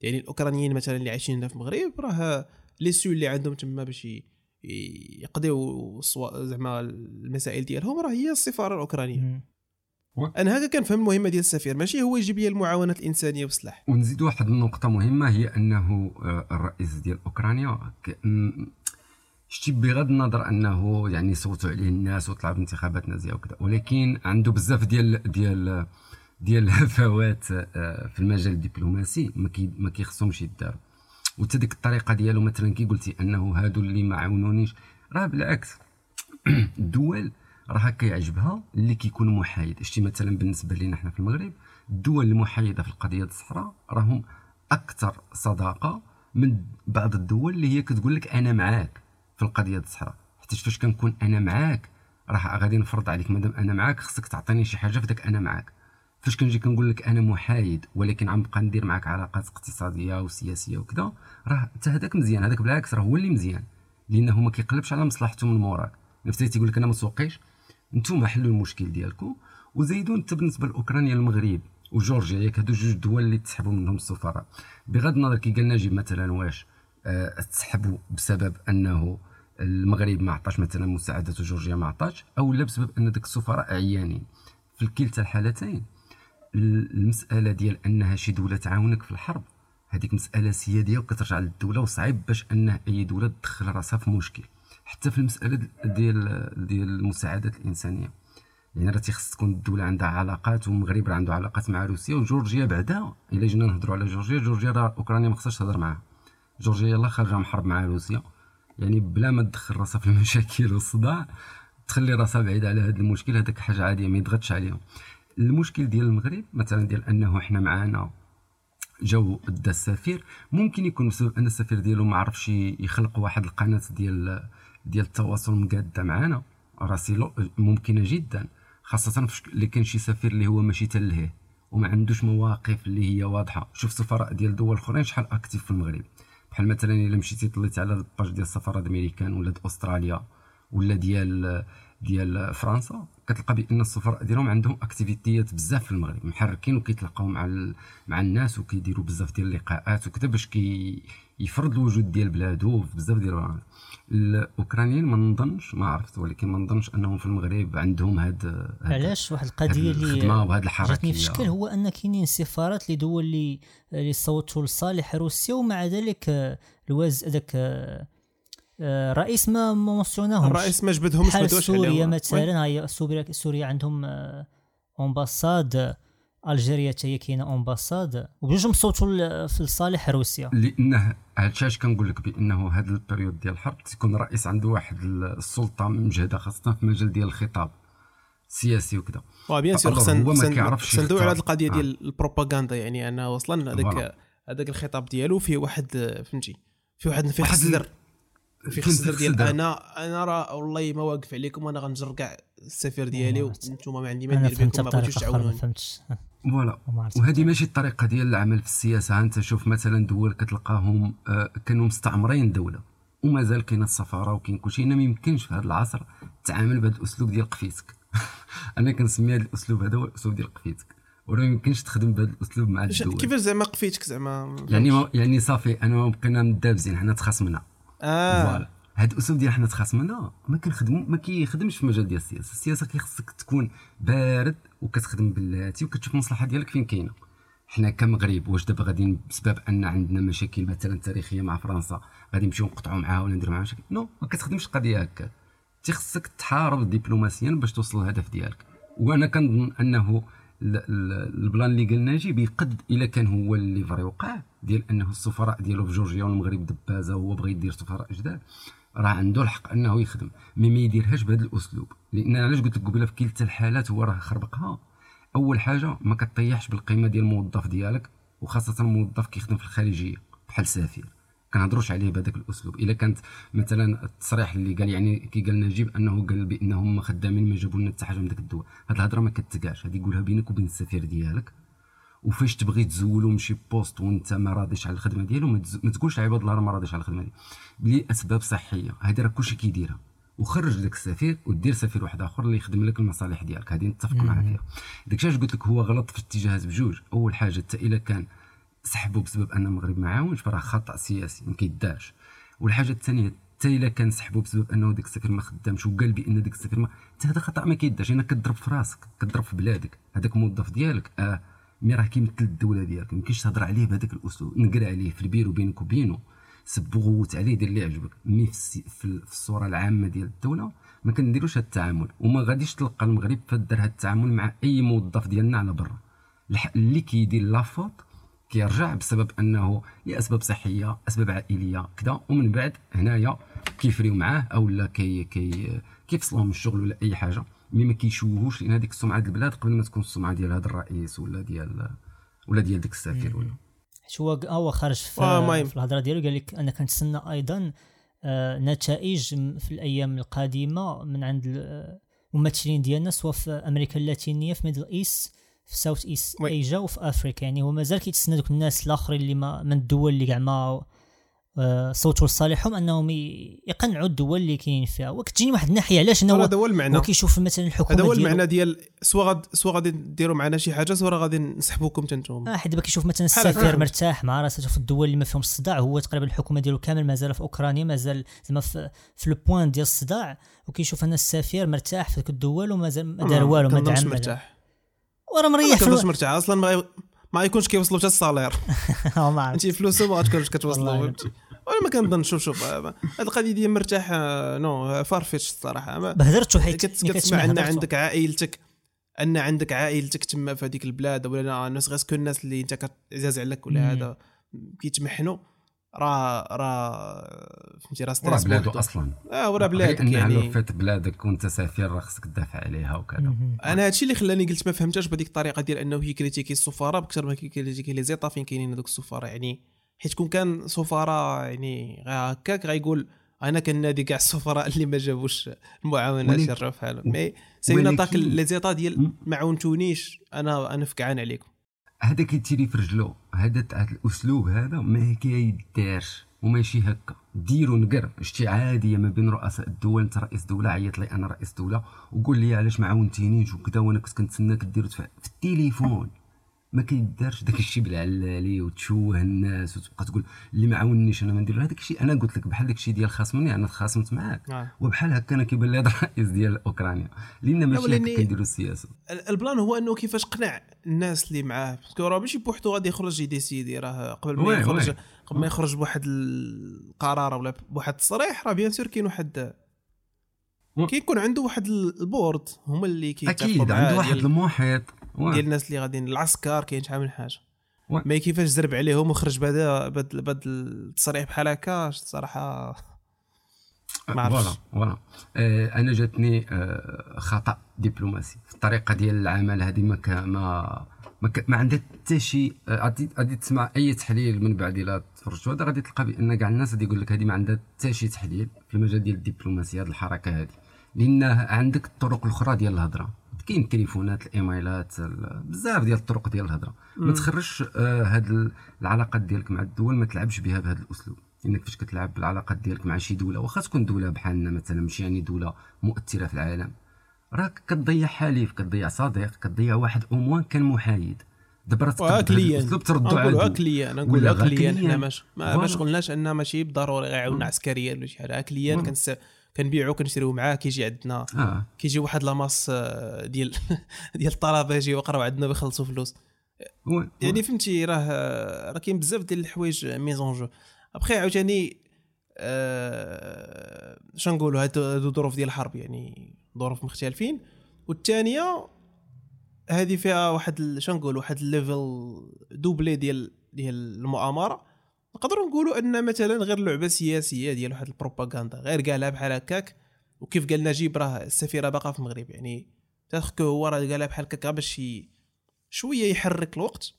يعني الأوكرانيين مثلا اللي عايشين هنا في المغرب راه les soucis اللي عندهم تما باش يقضيو زعما المسائل ديالهم راه هي السفاره الأوكرانية. أنا هكا كنفهم المهمة ديال السفير. ماشي هو يجيب لي المعاونات الإنسانية والسلاح ونزيد واحد النقطة مهمة هي أنه آه، الرئيس ديال م- شتي بغض النظر أنه يعني صوتوا عليه الناس وطلع بانتخابات نازية وكذا ولكن عنده بزاف ديال ديال ديال الهفوات آه، في المجال الدبلوماسي ما كيخصهمش يداروا وتا ديك الطريقة ديالو. مثلا كي قلتي أنه هادو اللي ما عاونونيش راه بالعكس. الدول راه كيعجبها اللي كيكون محايد. شتي مثلا بالنسبة لنا حنا في المغرب الدول المحايدة في القضية الصحراء راهم أكثر صداقة من بعض الدول اللي هي كتقول لك أنا معاك في القضية الصحراء. حيت فاش كنكون أنا معاك راه غادي نفرض عليك مادام أنا معاك خصك تعطيني شي حاجة في داك أنا معاك. فاش كنجي كنقول لك أنا محايد ولكن عم بقى ندير معاك علاقات اقتصادية وسياسية وكذا راه حتى هذاك مزيان هذاك بالعكس راه هو اللي مزيان لأنه ما كيقلبش على مصلحته من موراك. نفترض تيقول لك أنا ما سوقيش نتوما حلوا المشكل ديالكم. وزيدوا انت بالنسبة لأوكرانيا المغرب وجورجيا ياك هادو جوج دول اللي تسحبوا منهم السفراء. بغض النظر كي قال نجيب مثلا واش آه تسحبوا بسبب أنه المغرب ما عطاش مثلا مساعدات وجورجيا ما عطاش أو لا بسبب أن داك السفراء عيانين. في كلتا الحالتين المسألة ديال أنها شي دولة تعاونك في الحرب. هذيك مسألة سيادية وكترجع للدولة وصعيب باش ان أي دولة تدخل راسها في مشكل حتى في المسألة ديال ديال المساعدات الإنسانية. يعني راه تيخص تكون الدولة عندها علاقات والمغرب راه عنده علاقات مع روسيا وجورجيا بعدا. إلا جينا نهضروا على جورجيا جورجيا راه أوكرانيا ما خصهاش تهضر معاها. جورجيا يلاه خارجة من حرب مع روسيا. يعني بلا ما تدخل راسها في المشاكل والصداع تخلي راسها بعيدة على هذا المشكل هذاك حاجة عادية ما يضغطش عليهم. المشكل ديال المغرب مثلا ديال أنه حنا معانا جاو دا السفير ممكن يكون بسبب أن السفير ديالو ما عرفش يخلق واحد القناة ديال ديال التواصل مقادة معنا راسي ممكنة جدا خاصة اللي كان شي سفير اللي هو ماشي تلهيه وما عندوش مواقف اللي هي واضحة. شوف سفراء ديال دول أخرين شحال actif في المغرب. بحال مثلا إلا مشيتي طليتي على ال page ديال السفارة الأمريكان ولا أستراليا ولا ديال ديال فرنسا كتلقى بأن السفراء ديالهم عندهم اكتيفيتيات بزاف في المغرب محركين وكيتلاقاو مع مع الناس وكيديروا بزاف ديال اللقاءات وكذا باش كي يفرض الوجود ديال بلادو في بزاف ديال الأوكرانيين ما نظنش ما عرفت ولكن ما نظنش أنهم في المغرب عندهم هاد علاش؟ واحد القضية اللي جاتني في شكل هو أن كاينين سفارات لدول اللي اللي صوتوا لصالح روسيا ومع ذلك الواز هذاك الرئيس ما mentionn اهمش الرئيس ما جبدهمش بحال سوريا. مثلا هي سوريا سوريا عندهم آه، ambassade ألجيريا حتى هي كاينة أمباساد وبجوج مصوتوا في لصالح روسيا لأنه علاش كنقول لك بأنه هذا ال période ديال الحرب تكون الرئيس عنده واحد السلطة مجهده خاصة في المجال ديال الخطاب السياسي وكذا وا bien sûr خصنا هو ما خصنا- ندوي على. القضية آه. ديال البروباغندا يعني أنا وصلا هذاك. هذاك الخطاب ديالو فيه واحد فهمتي فيه واحد ال- الصدر الصدر فيه ديال. أنا أنا راه والله ما واقف عليكم وأنا غنجر كاع السفير ديالي. وأنتم ما عندي ما أنا ندير فهمت بكم ما بغيتوش تعاونوني. فهمتش. فوالا. وهذه ماشي الطريقة ديال العمل في السياسة. أنت شوف مثلا دول كتلقاهم آه، كانوا مستعمرين دولة ومازال كاينة السفارة وكاين كلشي. هنا ما يمكنش في هذا العصر تعامل بهذا الأسلوب ديال قفيتك. أنا كنسمي هذا الأسلوب هذا هو الأسلوب ديال قفيتك. ولا ما يمكنش تخدم بهذا الأسلوب مع الدول. كيفاش زعما قفيتك زعما؟ يعني ما يعني صافي أنا ما بقينا مدابزين حنا تخاصمنا. آه. voilà. هاد الأسلوب ديال حنا تخاصمنا ما كنخدمو ما كيخدمش في المجال ديال السياسة. السياسة كيخصك تكون بارد وكتخدم بلاتي وكتشوف المصلحة ديالك فين كاينة. حنا كمغرب واش دابا غادي بسبب أن عندنا مشاكل مثلا تاريخية مع فرنسا غادي نمشيو نقطعوا معاها ولا نديروا معاها مشاكل؟ non ما كتخدمش القضية هكا. تيخصك تحارب دبلوماسيا باش توصل للهدف ديالك. وأنا كنظن أنه ال- ال- ال plan اللي قال ناجي يقد إلا كان هو اللي vrai وقع ديال أنه السفراء ديالو في جورجيا والمغرب دبازة وهو بغى يدير سفراء جداد راه عنده الحق أنه يخدم mais ما يديرهاش بهذا الأسلوب. لأن علاش قلت لك قبيلة في كلتا الحالات هو راه خربقها. أول حاجة ما كطيحش بالقيمة ديال الموظف ديالك وخاصة الموظف كيخدم في الخارجيه بحال سفير كنهضروش عليه بهذاك الأسلوب. إلا كانت مثلا التصريح اللي قال يعني كي قال نجيب أنه قال بأنهم خدامين ما جابوا لنا حتى حاجة من داك الدواء. هاد الهضرة ما كتقاش. هذه يقولها بينك وبين السفير ديالك. وفاش تبغي تزولو شي poste وانت ما راضيش على الخدمة ديالو ما, تقولش عباد الله ما راضيش على الخدمة ديالو لأسباب صحية. هذه راه كلشي كيديرها. وخرج داك السفير ودير سفير واحد آخر اللي يخدم لك المصالح ديالك. هذه نتفق معك فيها داك الشيء قلت لك هو غلط في اتجاهات بجوج أول حاجة حتى إلا كان سحبوا بسبب أن المغرب ما عاونش فراه خطأ سياسي ما كيدارش. والحاجة الثانية حتى إلا كان سحبوا بسبب أنه ديك السفير ما خدامش وقال بأن ديك السفير ما حتى هذا خطأ ما كيدارش. أنا كضرب في راسك كضرب في بلادك. هذاك الموظف ديالك آه mais راه كيمثل الدولة ديالك ما يمكنش تهضر عليه بهذاك الأسلوب نقرا عليه في البيرو بينك وبينه سب وغوت عليه دير اللي عجبك mais في. في, ال- في الصورة العامة ديال الدولة ما كنديروش هذا التعامل وما غاديش تلقى المغرب فدار هذا التعامل مع أي موظف ديالنا على برا اللي كيدير la faute كيرجع بسبب أنه يا أسباب صحية أسباب عائلية كذا ومن بعد هنايا كيفريو معاه أو لا كي كي كيفصلوه من الشغل ولا أي حاجة mais ما كيشوهوش لأن هذيك السمعة ديال البلاد قبل ما تكون السمعة ديال هذا الرئيس ولا ديال ولا ديال ديك السفير ولا حيت هو هو خرج في, آه،. في الهضرة ديالو قال لك أنا كنتسنى أيضا آه، نتائج في الأيام القادمة من عند ال- الممثلين ديالنا سواء في أمريكا اللاتينية في Middle East في South East. Asia وفي افريكا يعني هو مازال كيتسنى دوك الناس الآخرين اللي ما من الدول اللي كاع ما آه، صوتوا لصالحهم أنهم يقنعوا الدول اللي كاينين فيها. وكتجيني واحد الناحية علاش أنه هذا هو المعنى. هو كيشوف مثلا الحكومة هذا هو المعنى ديال سوا غاد سوا غادي ديروا معنا شي حاجة سوا غادي نسحبوكم حتى نتوما. آه حيت دابا كيشوف مثلا السفير. مرتاح مع راسه في الدول اللي ما فيهم الصداع هو تقريبا الحكومة ديالو كامل مازال في أوكرانيا مازال زعما في, في لو بوان ديال الصداع. وكيشوف أن السفير مرتاح في الدول ومازال ما دار والو ما دعم مرتاح. وراه ما مريح فلو... مرتاح. أصلا ما غيكونش كيوصلوا حتى الصالير. آه، ما انت فلوسه ما غاتكونش. كتوصلوا فهمتي؟ وأنا ما كنظن شوف شوف هاد القضية ديال مرتاح نو فارفيتش الصراحه ما بهدرتو حيت كتسمع أن. عندك عائلتك أن عندك عائلتك تما في هذيك البلاد ولا الناس غير سكون الناس اللي أنت كتعزاز عليك ولا. هذا كيتمحنوا راه راه فهمتي راه ستريس بلادو. أصلا آه وراه غير بلادك انها لو يعني فات بلادك وأنت سفير راه خصك تدافع عليها وكذا. أنا هادشي اللي خلاني قلت ما فهمتش بهذيك الطريقة ديال أنه يكريتيكي السفراء بكثر ما كيكريتيكي لي زيطا فين كاينين هذوك السفراء يعني حيت كون كان سفراء يعني غا هكاك غايقول أنا كنادي كاع السفراء اللي ما جابوش ولكن- شرف حالهم mais s'attaque les états ديال. ما عاونتونيش أنا أنا فكعان عليكم. هذا كي tirer في رجلو. هذا الأسلوب هذا ما كيدارش. وماشي هكا. ديروا نقر. شتي عادية ما بين رؤساء الدول أنت رئيس دولة عيط لي أنا رئيس دولة. وقول لي علاش ما عاونتينيش وكذا وأنا كنت كنتسناك ديروا في التليفون. ما كيدارش داك الشيء بالعلالي وتشوه الناس وتبقى تقول اللي ما عاونيش أنا ما ندير هذاك الشيء أنا قلت لك بحال داك الشيء ديال خاصمني أنا تخاصمت معاك. آه. وبحال هكا أنا كيبان لي هذا الرئيس ديال أوكرانيا. لأن ماشي هكا كيديروا السياسة. ال- ال plan هو أنه كيفاش قنع الناس اللي معاه. parce que راه ماشي بوحدو غادي يخرج ي décider. راه قبل ما يخرج. قبل ما يخرج بواحد القرار ولا بواحد التصريح راه bien sûr كاين واحد كيكون عنده واحد ال board. هما اللي كيتفقوا أكيد عنده واحد المحيط. ديال الناس اللي غاديين العسكر كاين شحال من حاجة. ما كيفاش زرب عليهم وخرج بهذا بهذا التصريح بحال هكا الصراحه ما عرفتش. voilà voilà. آه أنا جاتني آه خطأ دبلوماسي في الطريقة ديال العمل هذه ما ما ما, عندها حتى شي غادي تسمع أي تحليل من بعد إلا تفرجت هذا غادي تلقى بان كاع الناس غادي يقول لك هذه ما عندها حتى شي تحليل في المجال ديال الدبلوماسيه هذه الحركة هذه. لأن عندك الطرق الأخرى ديال الهضرة. كاين التليفونات الايميلات ال- بزاف ديال الطرق ديال الهضرة. ما تخرجش آه هاد ال- العلاقات ديالك مع الدول ما تلعبش بها بهذا الأسلوب. إنك فاش كتلعب بالعلاقات ديالك مع شي دولة واخا تكون دولة بحالنا مثلا ماشي يعني دولة مؤثرة في العالم راك كتضيع حليف كتضيع صديق كتضيع واحد au moins كان محايد. دابا راه عادو client ولا نقولوا غير client حنا. ماش ما. باش قلناش ان ماشي بالضروري غيعاوننا عسكريا ولا شي حاجة. فوالا. كنس كنبيعو كنشريو معاه كيجي عندنا آه. كيجي واحد لاماس آه، ديال ديال الطلبة يجيو يقراو عندنا ويخلصوا فلوس. يعني فهمتي راه راه كاين بزاف ديال الحوايج ميزون جو. ابخي عاوتاني آه شنو نقولوا هادو ظروف ديال الحرب يعني ظروف مختلفين. والثانيه هذه فيها واحد ال- شنو نقول واحد الليفل دوبلي ديال ديال المؤامرة. نقدروا نقولوا أن مثلا غير لعبة سياسية ديال واحد البروباغندا غير قالها بحال هكاك وكيف قال نجيب راه السفيرة باقا في المغرب يعني تاخكو هو راه قالها بحال هكاك باش شوية يحرك الوقت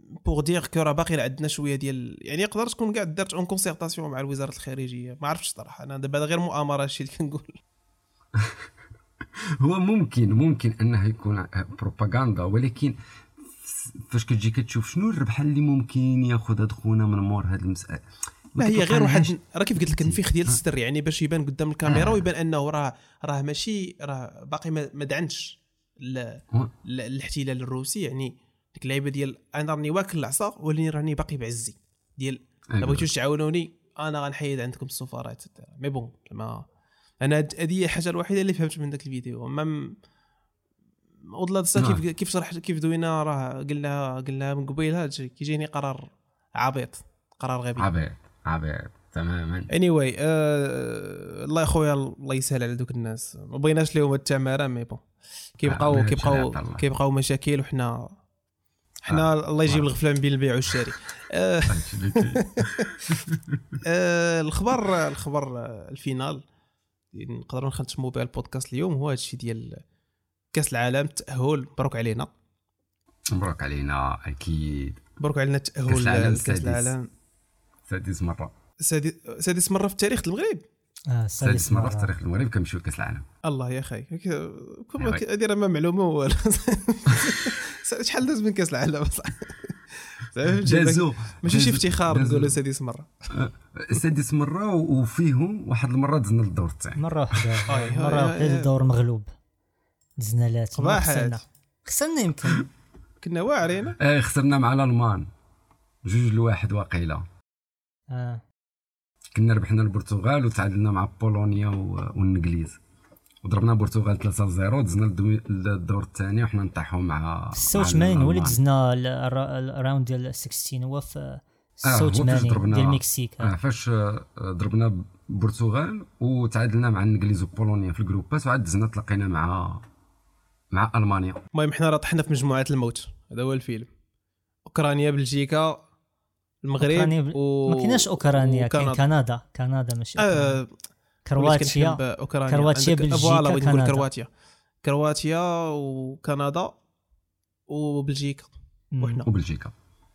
pour dire que راه باقي عندنا شوية ديال يعني يقدر تكون كاع دارت en concertation مع الوزارة الخارجية. ما عرفتش صراحة أنا دابا غير مؤامرة الشيء اللي كنقول. هو ممكن ممكن انه يكون بروباغندا ولكن فاش كتجي كتشوف شنو الربحه اللي ممكن ياخذ هاد خونا من مور هاد المساله ما هي غير واحد راه كيف قلت لك النفيخ ديال السر يعني باش يبان قدام الكاميرا آه. ويبان أنه راه راه ماشي راه باقي ما ما دعنش ل- الاحتلال الروسي. يعني ديك اللعيبة ديال أنا راني واكل العصا ولاني راني باقي بعزي. ديال ما أيوة. بغيتوش تعاونوني أنا غنحيد عندكم السفارات mais bon ما أنا هذه هي الحاجة الوحيدة اللي فهمت من ذاك الفيديو. أما م- والله دسا نعم. كيف كيف شرح كيف دوينا؟ راه قلنا قلنا من قبيل. هاد كيجيني قرار عبيط قرار غبي. عبيط عبيط تماما. anyway آه الله يا خويا الله يسهل على دوك الناس. ما بغيناش لهم التماره mais bon. آه، كيبقاو ما كيبقاو. كيبقاو مشاكل وحنا حنا آه، الله يجيب آه. الغفله من بين البيع والشاري. آه. آه الخبر الخبر آه، la finale. نقدروا نختموا بها البودكاست اليوم. هو هذا الشيء ديال كاس العالم التاهل مبروك علينا. مبروك علينا أكيد. مبروك علينا كأس التاهل العالم لكاس السادس. العالم. سادس مرة. سادس سادس مرة في التاريخ المغرب. آه سادس مرة في تاريخ المغرب كنمشيو لكاس العالم. الله يا أخي. هذه راه ما معلومة والو شحال داز من كاس العالم؟ صح دازو. ماشي شي افتخار نقولوا سادس مرة؟ سادس مرة وفيهم واحد المرة دزنا للدور الثاني مرة واحدة. مرة أي. الدور مغلوب. دزنا صباحات. خسرنا. خسرنا يمكن. كنا واعرين. آه خسرنا مع الألمان. جوج لواحد واقيلا. آه. كنا ربحنا البرتغال وتعادلنا مع بولونيا والإنجليز. وضربنا البرتغال 3 0 دزنا للدور الثاني وحنا نطيحوا مع في 86 مع هو اللي. دزنا ال- الرا- ال round ديال 16 هو في آه، هو فاش 86 ضربنا- ديال المكسيك آه فاش آه، ضربنا البرتغال وتعادلنا مع الإنجليز وبولونيا في ال groupات وعاد دزنا تلاقينا مع مع ألمانيا. المهم حنا راه طحنا في مجموعة الموت. هذا هو الفيلم. أوكرانيا بلجيكا المغرب أوكرانيا بل- و... ما كايناش أوكرانيا كاين. كندا. كندا ماشي. آه كرواتيا. كرواتيا، عندك- بلجيكا، كندا. كرواتيا. كرواتيا وكندا وبلجيكا. وحنا. وبلجيكا.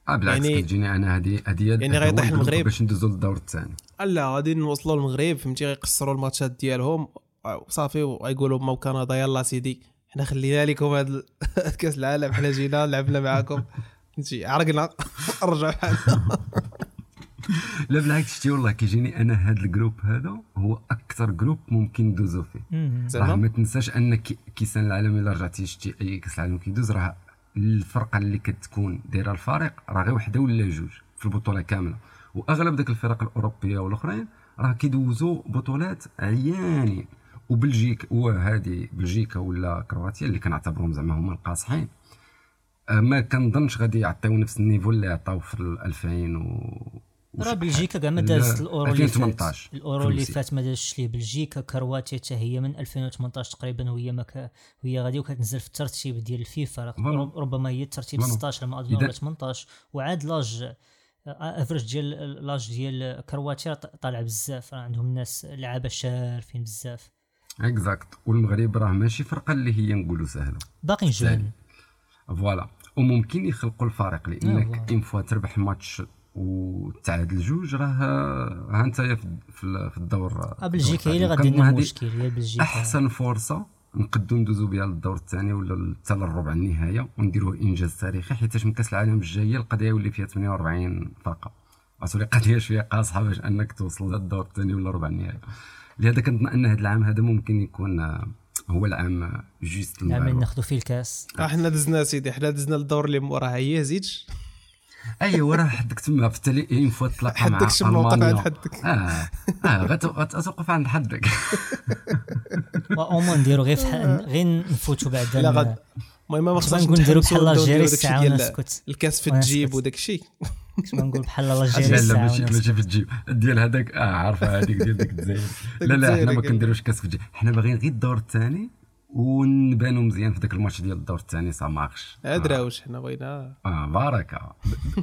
آه بالعكس يعني- كتجيني أنا هذه هذه يعني غيطيح المغرب. باش ندوزو للدور الثاني. لا غادي نوصلوا للمغرب فهمتي؟ غيقصروا ال matchات ديالهم. آه، صافي ويقولوا ما كندا يلا سيدي. حنا خلينا لكم هذا كأس العالم حنا جينا لعبنا معاكم. فهمتي عرقنا رجعوا حالنا لا بالعكس شتي والله كيجيني أنا هذا ال groupe هذا هو أكثر جروب ممكن ندوزو فيه. راه ما تنساش أن كي- كيسان العالم إلا رجعتي شتي أي كأس العالم كيدوز راه الفرقة اللي كتكون دايرة الفريق راه غير وحدة ولا جوج في البطولة كاملة. وأغلب ديك الفرق الأوروبية والأخرين راه كيدوزوا بطولات عيانين. و Belgique وهذه بلجيكا ولا كرواتيا اللي كنعتبرهم زعما هما القاصحين. آه، ما كنظنش غادي يعطيو نفس ال niveau اللي عطاو في ال 2000 و راه بلجيكا كاع ما دازت الأورو اللي فات. 2018 الأورو اللي. فات ما دازش ليه. بلجيكا كرواتيا حتى هي من 2018 تقريبا وهي ما ك... وهي غادي وكتنزل في الترتيب ديال الفيفا. ربما هي الترتيب voilà. 16 ما أظن ولا 18 وعاد l'âge average ديال l'âge ديال كرواتيا طالع بزاف. راه عندهم ناس لعابة شارفين بزاف. exact والمغرب راه ماشي فرقة اللي هي نقولوا سهلة. باقي jeune voilà. وممكن يخلقوا الفريق آه، لانك. une fois تربح ماتش وتعادل جوج راه ها انت في في الدور آه، بلجيكا هي اللي هذه المشكل هي بلجيكا. أحسن فرصة نقدو ندوزو بها للدور الثاني ولا حتى للربع النهاية ونديروه إنجاز تاريخي حيت من كأس العالم الجاية القضية يولي فيها 48 فرقة. غتولي قضية شوية قاصحة باش أنك توصل للدور الثاني ولا ربع النهاية. لهذا كنظن ان هذا العام هذا ممكن يكون آه، هو العام آه، juste العام اللي. ناخذوا فيه الكاس. آه، حنا دزنا سيدي حنا دزنا الدور اللي موراها هي زيدش ايوا راه حدك تما في التالي une fois تلاقى مع حدك شم موقف عند حدك. آه آه غت- غتوقف عند حدك. au moins نديرو غير غير نفوتوا بعد لا غد المهم ما خصناش نقول نديرو بحال الجيري الساعة ونسكت الكاس في. الجيب وداك الشيء كما نقول بحال الجيري لا لا الساعة ماشي. ماشي في الجيب. ديال هذاك آه عارفه هذيك ديال ديك الجزائر. لا لا حنا ما. كنديروش كاس في الجيب. حنا باغيين غير الدور الثاني ونبانوا مزيان في ذاك الماتش ديال الدور الثاني ça marche ادراوش حنا بغينا. آه باركه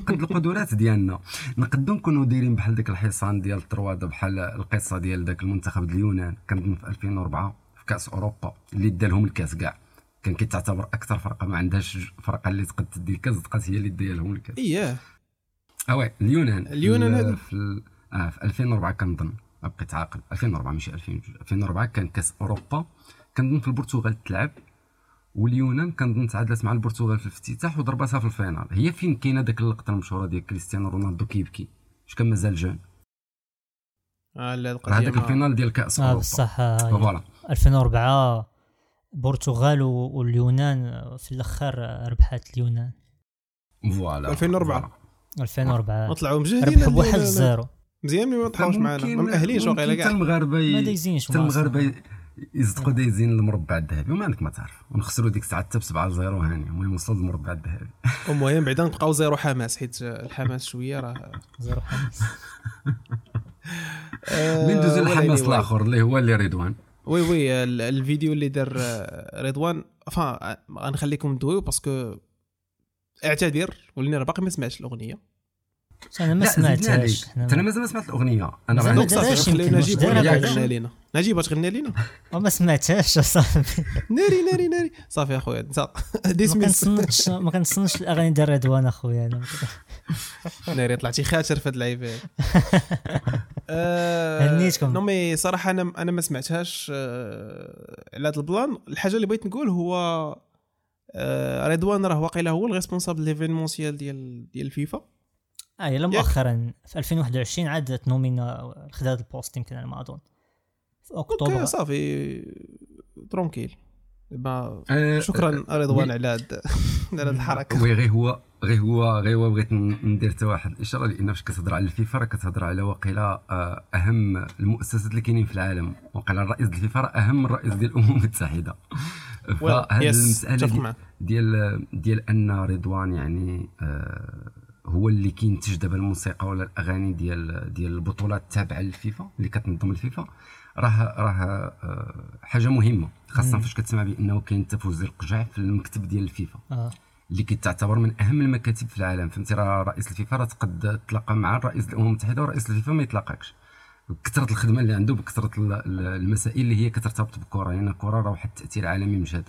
قد القدرات ديالنا. نقدو نكونوا دايرين بحال ديك الحصان ديال الترواد بحال القصة ديال ذاك المنتخب ديال اليونان. كنظن في 2004 في كاس أوروبا اللي دا لهم الكاس كاع. كان كيتعتبر أكثر فرقة ما عندهاش فرقة اللي تقد تدي الكاس بقات هي اللي دايه لهم الكاس. اييه آه وي اليونان. اليونان في ال- هادي. في ال- آه في 2004 كنظن بقيت عاقل 2004 ماشي 2002 2004 كان كاس أوروبا. كنظن في البرتغال تلعب. واليونان كنظن تعادلت مع البرتغال في الافتتاح وضربتها في la finale. هي فين كاينة ديك اللقطة المشهورة ديال كريستيانو رونالدو كيبكي؟ اش كان مازال jeune؟ آه لا القضية هذاك la finale ديال كأس آه أوروبا. بصح آه، فوالا. 2004 البرتغال واليونان في الأخر ربحت اليونان. فوالا. 2004. فوالا. 2004 ما طلعوا مجهدين ربحوا بواحد. ل zéro مزيان ما طلعوش معنا ما مأهلينش واقيلا حتى كاع المغاربه ي- ما دايزينش حتى المغاربه أصلاً. ي- يصدقوا دايزين المربع الذهبي وما عندك ما تعرف ونخسروا ديك الساعة حتى ب 7 0 هاني المهم وصلوا للمربع الذهبي المهم بعدا نبقاو zéro حماس حيت الحماس شوية راه zéro حماس آه، من دوزو الحماس. الآخر اللي هو اللي رضوان oui oui ال- الفيديو اللي دار آه، رضوان فا غنخليكم تدويو parce que اعتذر ولاني راه باقي ما سمعتش الأغنية. أنا ما. سمعتهاش. أنا مازال ما سمعت الأغنية. أنا ما ما صافي يمكن، نجيب؟ تغني لينا. نجيب تغني لينا؟ وما سمعتهاش اصاحبي ناري ناري ناري. صافي اخويا انت ما ديسميس. ما كنتصنتش الأغاني ديال رضوان أخويا أنا ناري طلعتي خاتر في هاد اللعيبه آه، هنيتكم. non mais صراحة أنا أنا ما سمعتهاش آه، على هذا ال plan. الحاجة اللي بغيت نقول هو رضوان راه واقيلا هو ال responsable l'événementiel ديال ديال الفيفا آه يلا مؤخرا في 2021 عاد ت nominaء خدا هذا ال poste يمكن على ما اظن في أكتوبر. أوكي صافي. tranquille. دابا آه، شكرا آه، رضوان. على هاد على هاد الحركة. oui غير هو غير هو غير هو بغيت ندير حتى واحد الإشارة لأن فاش كتهضر على الفيفا راه كتهضر على واقيلا آه، أهم المؤسسات اللي كاينين في العالم. واقيلا الرئيس ديال الفيفا راه أهم من الرئيس ديال الأمم المتحدة. يس المسألة ديال ديال أن رضوان يعني آه، هو اللي كينتج دابا الموسيقى ولا الأغاني ديال ديال البطولات التابعة للفيفا اللي كتنظم الفيفا. راه راه آه، حاجة مهمة خاصة. فاش كتسمع بأنه كاين النفوذ ديال لقجع في المكتب ديال الفيفا آه. اللي كتعتبر من أهم المكاتب في العالم. فهمتي؟ راه رئيس الفيفا راه تقد تلاقى مع الرئيس الأمم المتحدة ورئيس الفيفا ما يتلاقاكش. بكثرة الخدمة اللي عنده بكثرة ال- ال- المسائل اللي هي كترتبط بالكرة. لأن الكرة راه واحد التأثير عالمي مجهد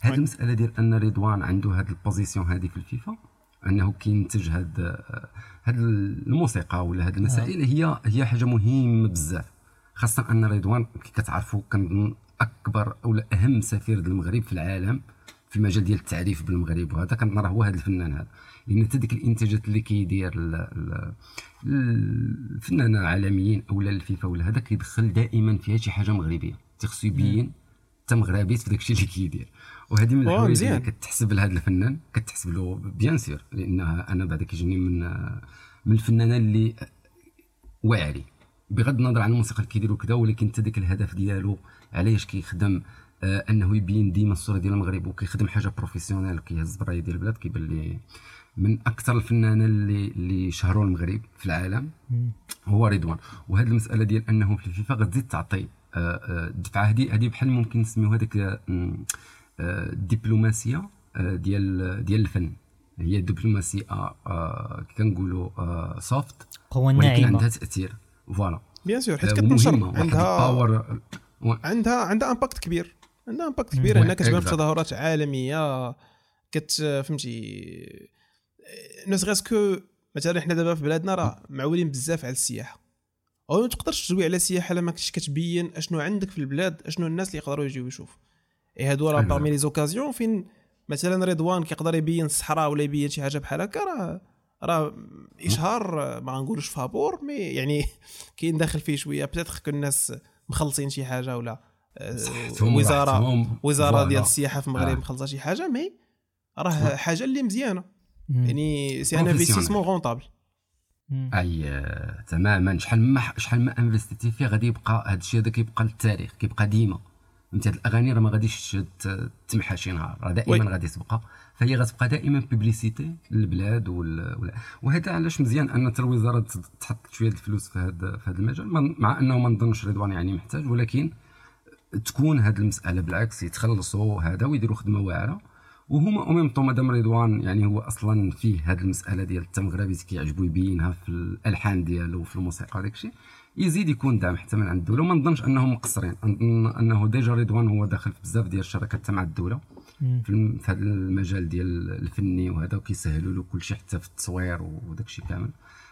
هذه. المسألة ديال أن رضوان عنده هذه ال position هذه في الفيفا أنه كينتج هاد هاد الموسيقى ولا هاد المسائل هي هي حاجة مهمة بزاف. خاصة أن رضوان كي كتعرفوا كنظن أكبر أو أهم سفير المغرب في العالم. في المجال ديال التعريف بالمغرب وهذا كنرى هو هذا الفنان هذا. لأن حتى ديك الإنتاجات اللي كيدير الفنانين عالميين اولا الفيفا ولا هذا كيدخل دائما فيها شي حاجة مغربية. تيخصو يبين حتى مغربي في داك الشيء اللي كيدير. وهذه من الحوايج اللي كتحسب لهذا الفنان كتحسب له bien sûr لأنها أنا بعدا كيجيني من من الفنانة اللي واعري. بغض النظر عن الموسيقى اللي كيديروا كذا ولكن حتى ذاك الهدف ديالو علاش كيخدم أنه يبين ديما الصورة ديال المغرب وكيخدم حاجة professionnel وكيهز الراية ديال البلاد كيبان لي من أكثر الفنانة اللي اللي شهروا المغرب في العالم هو رضوان. وهذه المسألة ديال أنه في الفيفا غتزيد تعطي الدفعه آه، آه، هذه هذه بحال ممكن نسميوها هذيك آه، الدبلوماسيه ديال ديال الفن. هي الدبلوماسيه كنقولوا soft قوة ولكن عندها تأثير. voilà. Bien sûr حيت كتنشر عندها power عندها عندها impact كبير. عندها impact كبير هنا كتبان في تظاهرات عالمية كت فهمتي؟ donc مثلا حنا دابا في بلادنا راه معولين بزاف على السياحة. أو ما تقدرش تدوي على السياحه الا ما كنتش كتبين أشنو عندك في البلاد أشنو الناس اللي يقدروا يجيو يشوفوا إي هادو راه parmi les occasions فين مثلا رضوان كيقدر يبين الصحراء ولا يبين شي حاجة بحال هكا راه راه إشهار ما غنقولوش فابور mais يعني كاين داخل فيه شوية. peut-être الناس مخلصين شي حاجة ولا آه، وزاره وزارة ديال السياحة في المغرب آه. مخلصة شي حاجة mais راه حاجة اللي مزيانة. يعني c'est un investissement rentable أي تماما. شحال ما شحال ما investiti فيه غادي يبقى هذا الشيء هذا كيبقى للتاريخ كيبقى ديما. أنت هاد الأغاني راه ما غاديش تمحى شي نهار راه دائما غادي تبقى. فهي غتبقى دائما publicité للبلاد وال... وهذا علاش مزيان أن الوزاره تحط شوية الفلوس في هذا في هذا المجال. مع أنه ما نظنش رضوان يعني محتاج ولكن تكون هذه المسألة بالعكس يتخلصوا هذا ويديروا خدمة واعرة. وهما أو ميم طون مدام رضوان يعني هو أصلا فيه هذه المسألة ديال التمغربي كيعجبو يبينها في الألحان ديالو وفي الموسيقى وداك الشيء يزيد يكون دعم حتى من عند الدولة. وما نظنش أنهم مقصرين نظن أنه déjà رضوان هو داخل في بزاف ديال الشراكات مع الدولة. في هذا المجال ديال الفني وهذا وكيسهلوا له كل شيء حتى في التصوير وداك الشيء كامل.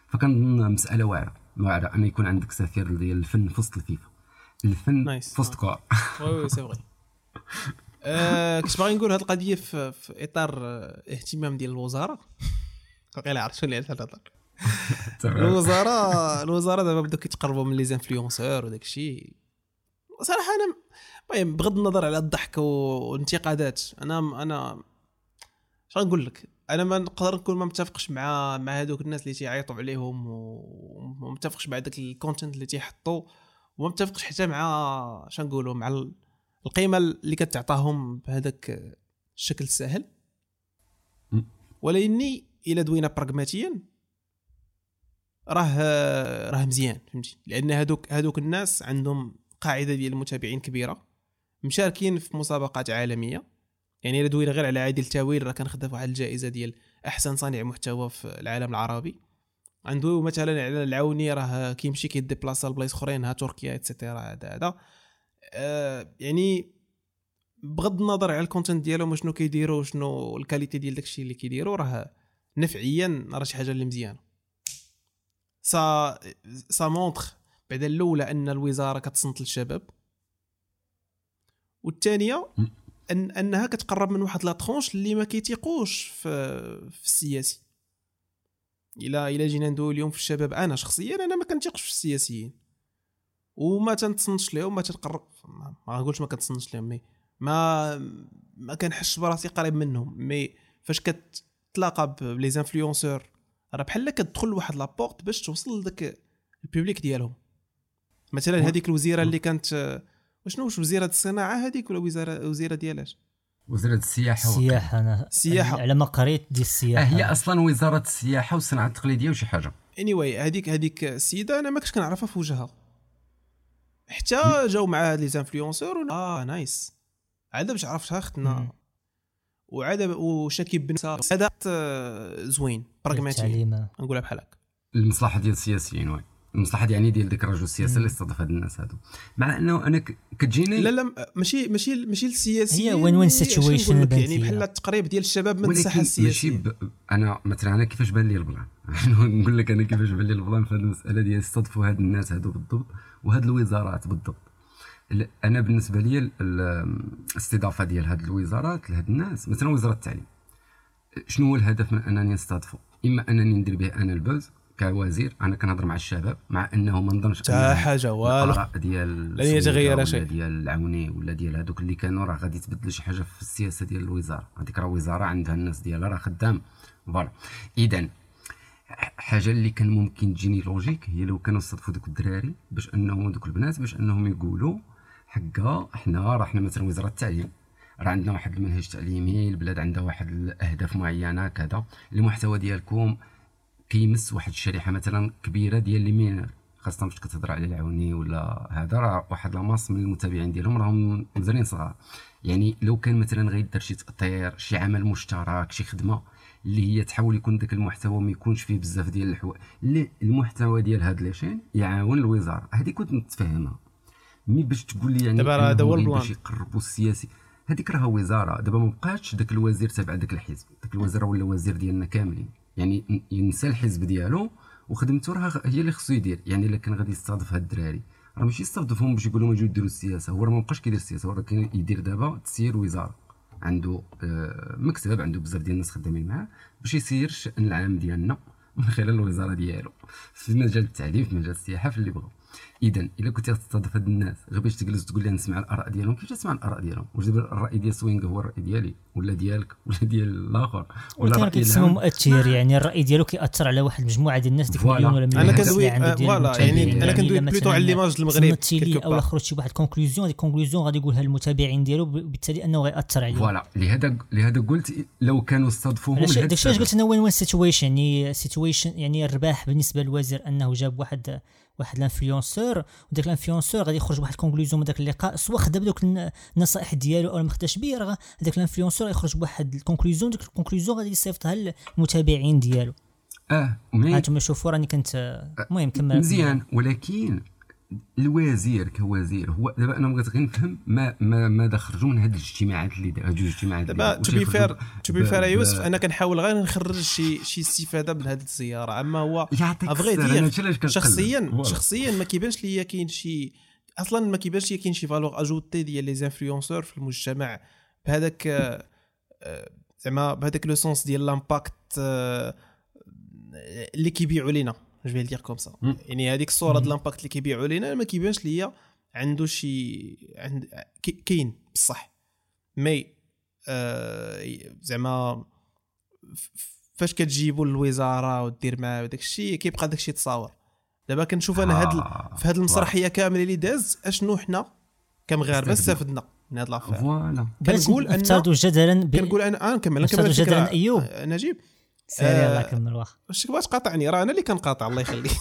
فكنظن مسألة واعرة واعرة أن يكون عندك سفير ديال الفن في وسط الفيفا. الفن في وسط كور وي وي سي فغي كنت باغي نقول هذه القضية في, في اطار اهتمام ديال الوزاره واقيلا عرفت شنو اللي نهضر الوزاره الوزاره دابا بداو كيتقربوا من les influenceurs وداك الشيء صراحة أنا المهم بغض النظر على الضحك والانتقادات أنا أنا شنو نقول لك؟ أنا ما نقدر نكون ما متفقش مع مع هذوك الناس اللي تيعيطوا عليهم وما متفقش مع داك ال content اللي تيحطوا وما متفقش حتى مع شنو نقولوا مع القيمة اللي كتعطاهم بهذاك الشكل السهل. ولاني إلا دوينا براغماتيا راه راه مزيان فهمتي؟ لأن هذوك هذوك الناس عندهم قاعدة ديال المتابعين كبيرة مشاركين في مسابقات عالمية. يعني إلا دوينا غير على عادل التأويل راه كان واحد الجائزة ديال أحسن صانع محتوى في العالم العربي. عنده مثلا على العوني راه كيمشي كيديبلاصا لبلايص أخرين ها تركيا اتسيتيرا هذا هذا. آه، يعني بغض النظر على ال content ديالهم شنو كيديروا شنو la qualité ديال داكشي اللي كيديروا راه نفعيا راه شي حاجة اللي مزيانة. ça ça montre بعدا الأولى أن الوزارة كتصنت للشباب. والثانية أن أنها كتقرب من واحد la tranche اللي ما كيتيقوش في, في السياسي. الا الا جينا ندوي اليوم في الشباب. أنا شخصيا أنا ما كنتيقش في السياسيين. وما تنتصنتش لهم ما تتقرب ما نقولش ما كنتصنتش لهم mais ما ما كنحسش براسي قريب منهم. mais فاش كتلاقى ب les influenceurs راه بحال كتدخل لواحد la porte باش توصل لذاك ال public ديالهم. مثلا هذيك الوزيرة اللي كانت وشنو؟ واش وزيرة الصناعة هذيك ولا وزيره وزيرة ديالاش؟ وزاره السياحة السياحة أنا السياحة. على ما قريت ديال السياحة. هي أصلا وزارة السياحة والصناعة التقليدية وشي حاجة. anyway, هذيك هذيك السيده أنا ما كنتش كنعرفها في وجهها. حتى جاو مع هاد les influenceurs آه nice. عاد باش عرفتها اختنا وعاد وشاكيب بن هذا زوين pragmatique نقولها بحال هكا. المصلحة ديال السياسيين oui. المصلحه يعني ديال ديك الرجل السياسي اللي استضاف هاد الناس هادو. مع انه أنا كتجيني لا لا ماشي ماشي ماشي السياسي هي win win situation يعني بحال التقريب ديال الشباب من الساحة السياسيه ماشي ب... أنا مثلا أنا كيفاش بان لي ال plan؟ نقول لك أنا كيفاش بان لي ال plan في هذه المسألة ديال استضفوا هاد الناس هادو بالضبط وهاد الوزارات بالضبط. أنا بالنسبة لي ال- ال- الاستضافة ديال هاد الوزارات لهاد الناس مثلا وزارة التعليم. شنو هو الهدف من أنني نستضفه إما أنني ندير به أنا ال buzz كوزير. أنا كنهضر مع الشباب مع إنه ما نظنش حتى حاجة والو. الاراء ديال لن يتغير شيء. ديال العوني ولا ديال هذوك اللي كانوا راه غادي تبدل شي حاجة في السياسة ديال الوزارة. هذيك راه وزارة عندها الناس ديالها راه خدام. voilà. اذا حاجة اللي كان ممكن تجيني logique هي لو كانوا استضفوا دوك الدراري باش إنهم دوك البنات باش إنهم يقولوا حقا إحنا راه إحنا مثلا وزارة التعليم راه عندنا واحد المنهج التعليمي البلاد عندها واحد الأهداف معينة كذا. المحتوى ديالكم كيمس واحد الشريحة مثلا كبيرة ديال les mineurs خاصه فاش كتهضر على العوني ولا هذا راه واحد la masse من المتابعين ديالهم راهم مزالين صغار. يعني لو كان مثلا غيدار شي تاطير شي عمل مشترك شي خدمة اللي هي تحاول يكون داك المحتوى ما يكونش فيه بزاف ديال الحوايج اللي المحتوى ديال هاد la chaîne يعاون الوزارة. هذه كنت متفاهمها mais باش تقول لي يعني دابا راه هذا هو ال plan. باش يقربوا السياسي هذيك راه وزارة. دابا ما بقاش داك الوزير تابع داك الحزب. داك الوزير ولا وزير ديالنا كاملين. يعني ينسى الحزب ديالو وخدمته راه هي اللي خصو يدير. يعني إلا كان غادي يستضيف هاد الدراري. راه ماشي يستضيفهم باش يقول لهم اجيو ديروا السياسة. هو راه ما بقاش كيدير السياسة. هو راه كان يدير دابا تسيير وزارة. عنده آه، مكتب عنده بزاف ديال الناس خدامين معاه باش يسير الشان العام ديالنا من خلال الوزارة ديالو. في مجال التعليم في مجال السياحة في اللي بغا اذا إلا كنتي غتستضيف هاد الناس غير باش تجلس تقول لي نسمع الآراء ديالهم كيفاش تسمع الآراء ديالهم؟ واش دابا الرأي ديال سوينغ هو الرأي ديالي؟ ولا ديالك؟ ولا ديال الآخر؟ ولا الراي العام مؤثر يعني الرأي ديالو كيأثر على واحد المجموعة ديال الناس ديك voilà. مليون ولا أنا مليون كندوي عنده آه، voilà. يعني. أنا كندوي إلا plutôt على l'image المغرب أو. خرج شي واحد conclusion هذيك ال conclusion غادي يقولها المتابعين ديالو بالتالي أنه غيأثر عليهم. voilà. لهذا لهذا قلت لو كانوا استضفوهم داكشي علاش. قلت أنا win win situation يعني situation يعني الرباح بالنسبة للوزير أنه جاب واحد واحد ال influenceur وداك ال influenceur غادي يخرج بواحد ال conclusion من داك اللقاء سواء خدا بدوك الن- النصائح ديالو أو ما خداش به راه هذاك ال influenceur يخرج بواحد ال conclusion ديك ال conclusion غادي يصيفطها للمتابعين ديالو. آه mais هانتوما شوفوا راني كنت المهم كمل. مزيان ولكن الوزير كوزير هو دابا أنا بغيت غير نفهم ما ما ماذا خرجوا من هاد الاجتماعات اللي دار الاجتماعات اللي دابا to be fair to be fair يوسف أنا كنحاول غير نخرج شي شي استفادة من هذه الزيارة أما هو افغي كنقلب. شخصيا. شخصيا ما كيبانش ليا كاين شي أصلا ما كيبانش ليا كاين شي valeur ajoutée ديال les influenceurs في المجتمع بهذاك آه، آه، زعما بهذاك le sens ديال l'impact آه، اللي كيبيعوا لينا je vais dire comme ça. يعني هذيك الصورة ديال l'impact اللي كيبيعوا لينا ما كيبانش ليا عنده شي عند كاين بصح mais آه، زعما فاش كتجيبوا للوزاره ودير معاه وداك الشيء كيبقى داك الشيء تصاور دابا كنشوف أنا هاد آه، في هاد المسرحيه كامله اللي داز اشنو حنا كمغاربه استفدنا. من هاد l'affaire voilà كنقول ان جدلا ب... كنقول أنا آه نكمل أستاذ نكمل الفكرة جدلاً أيوب. آه، نجيب سيري آه، الله يكمل واخا واش تقاطعني راه أنا اللي كنقاطع الله يخليك.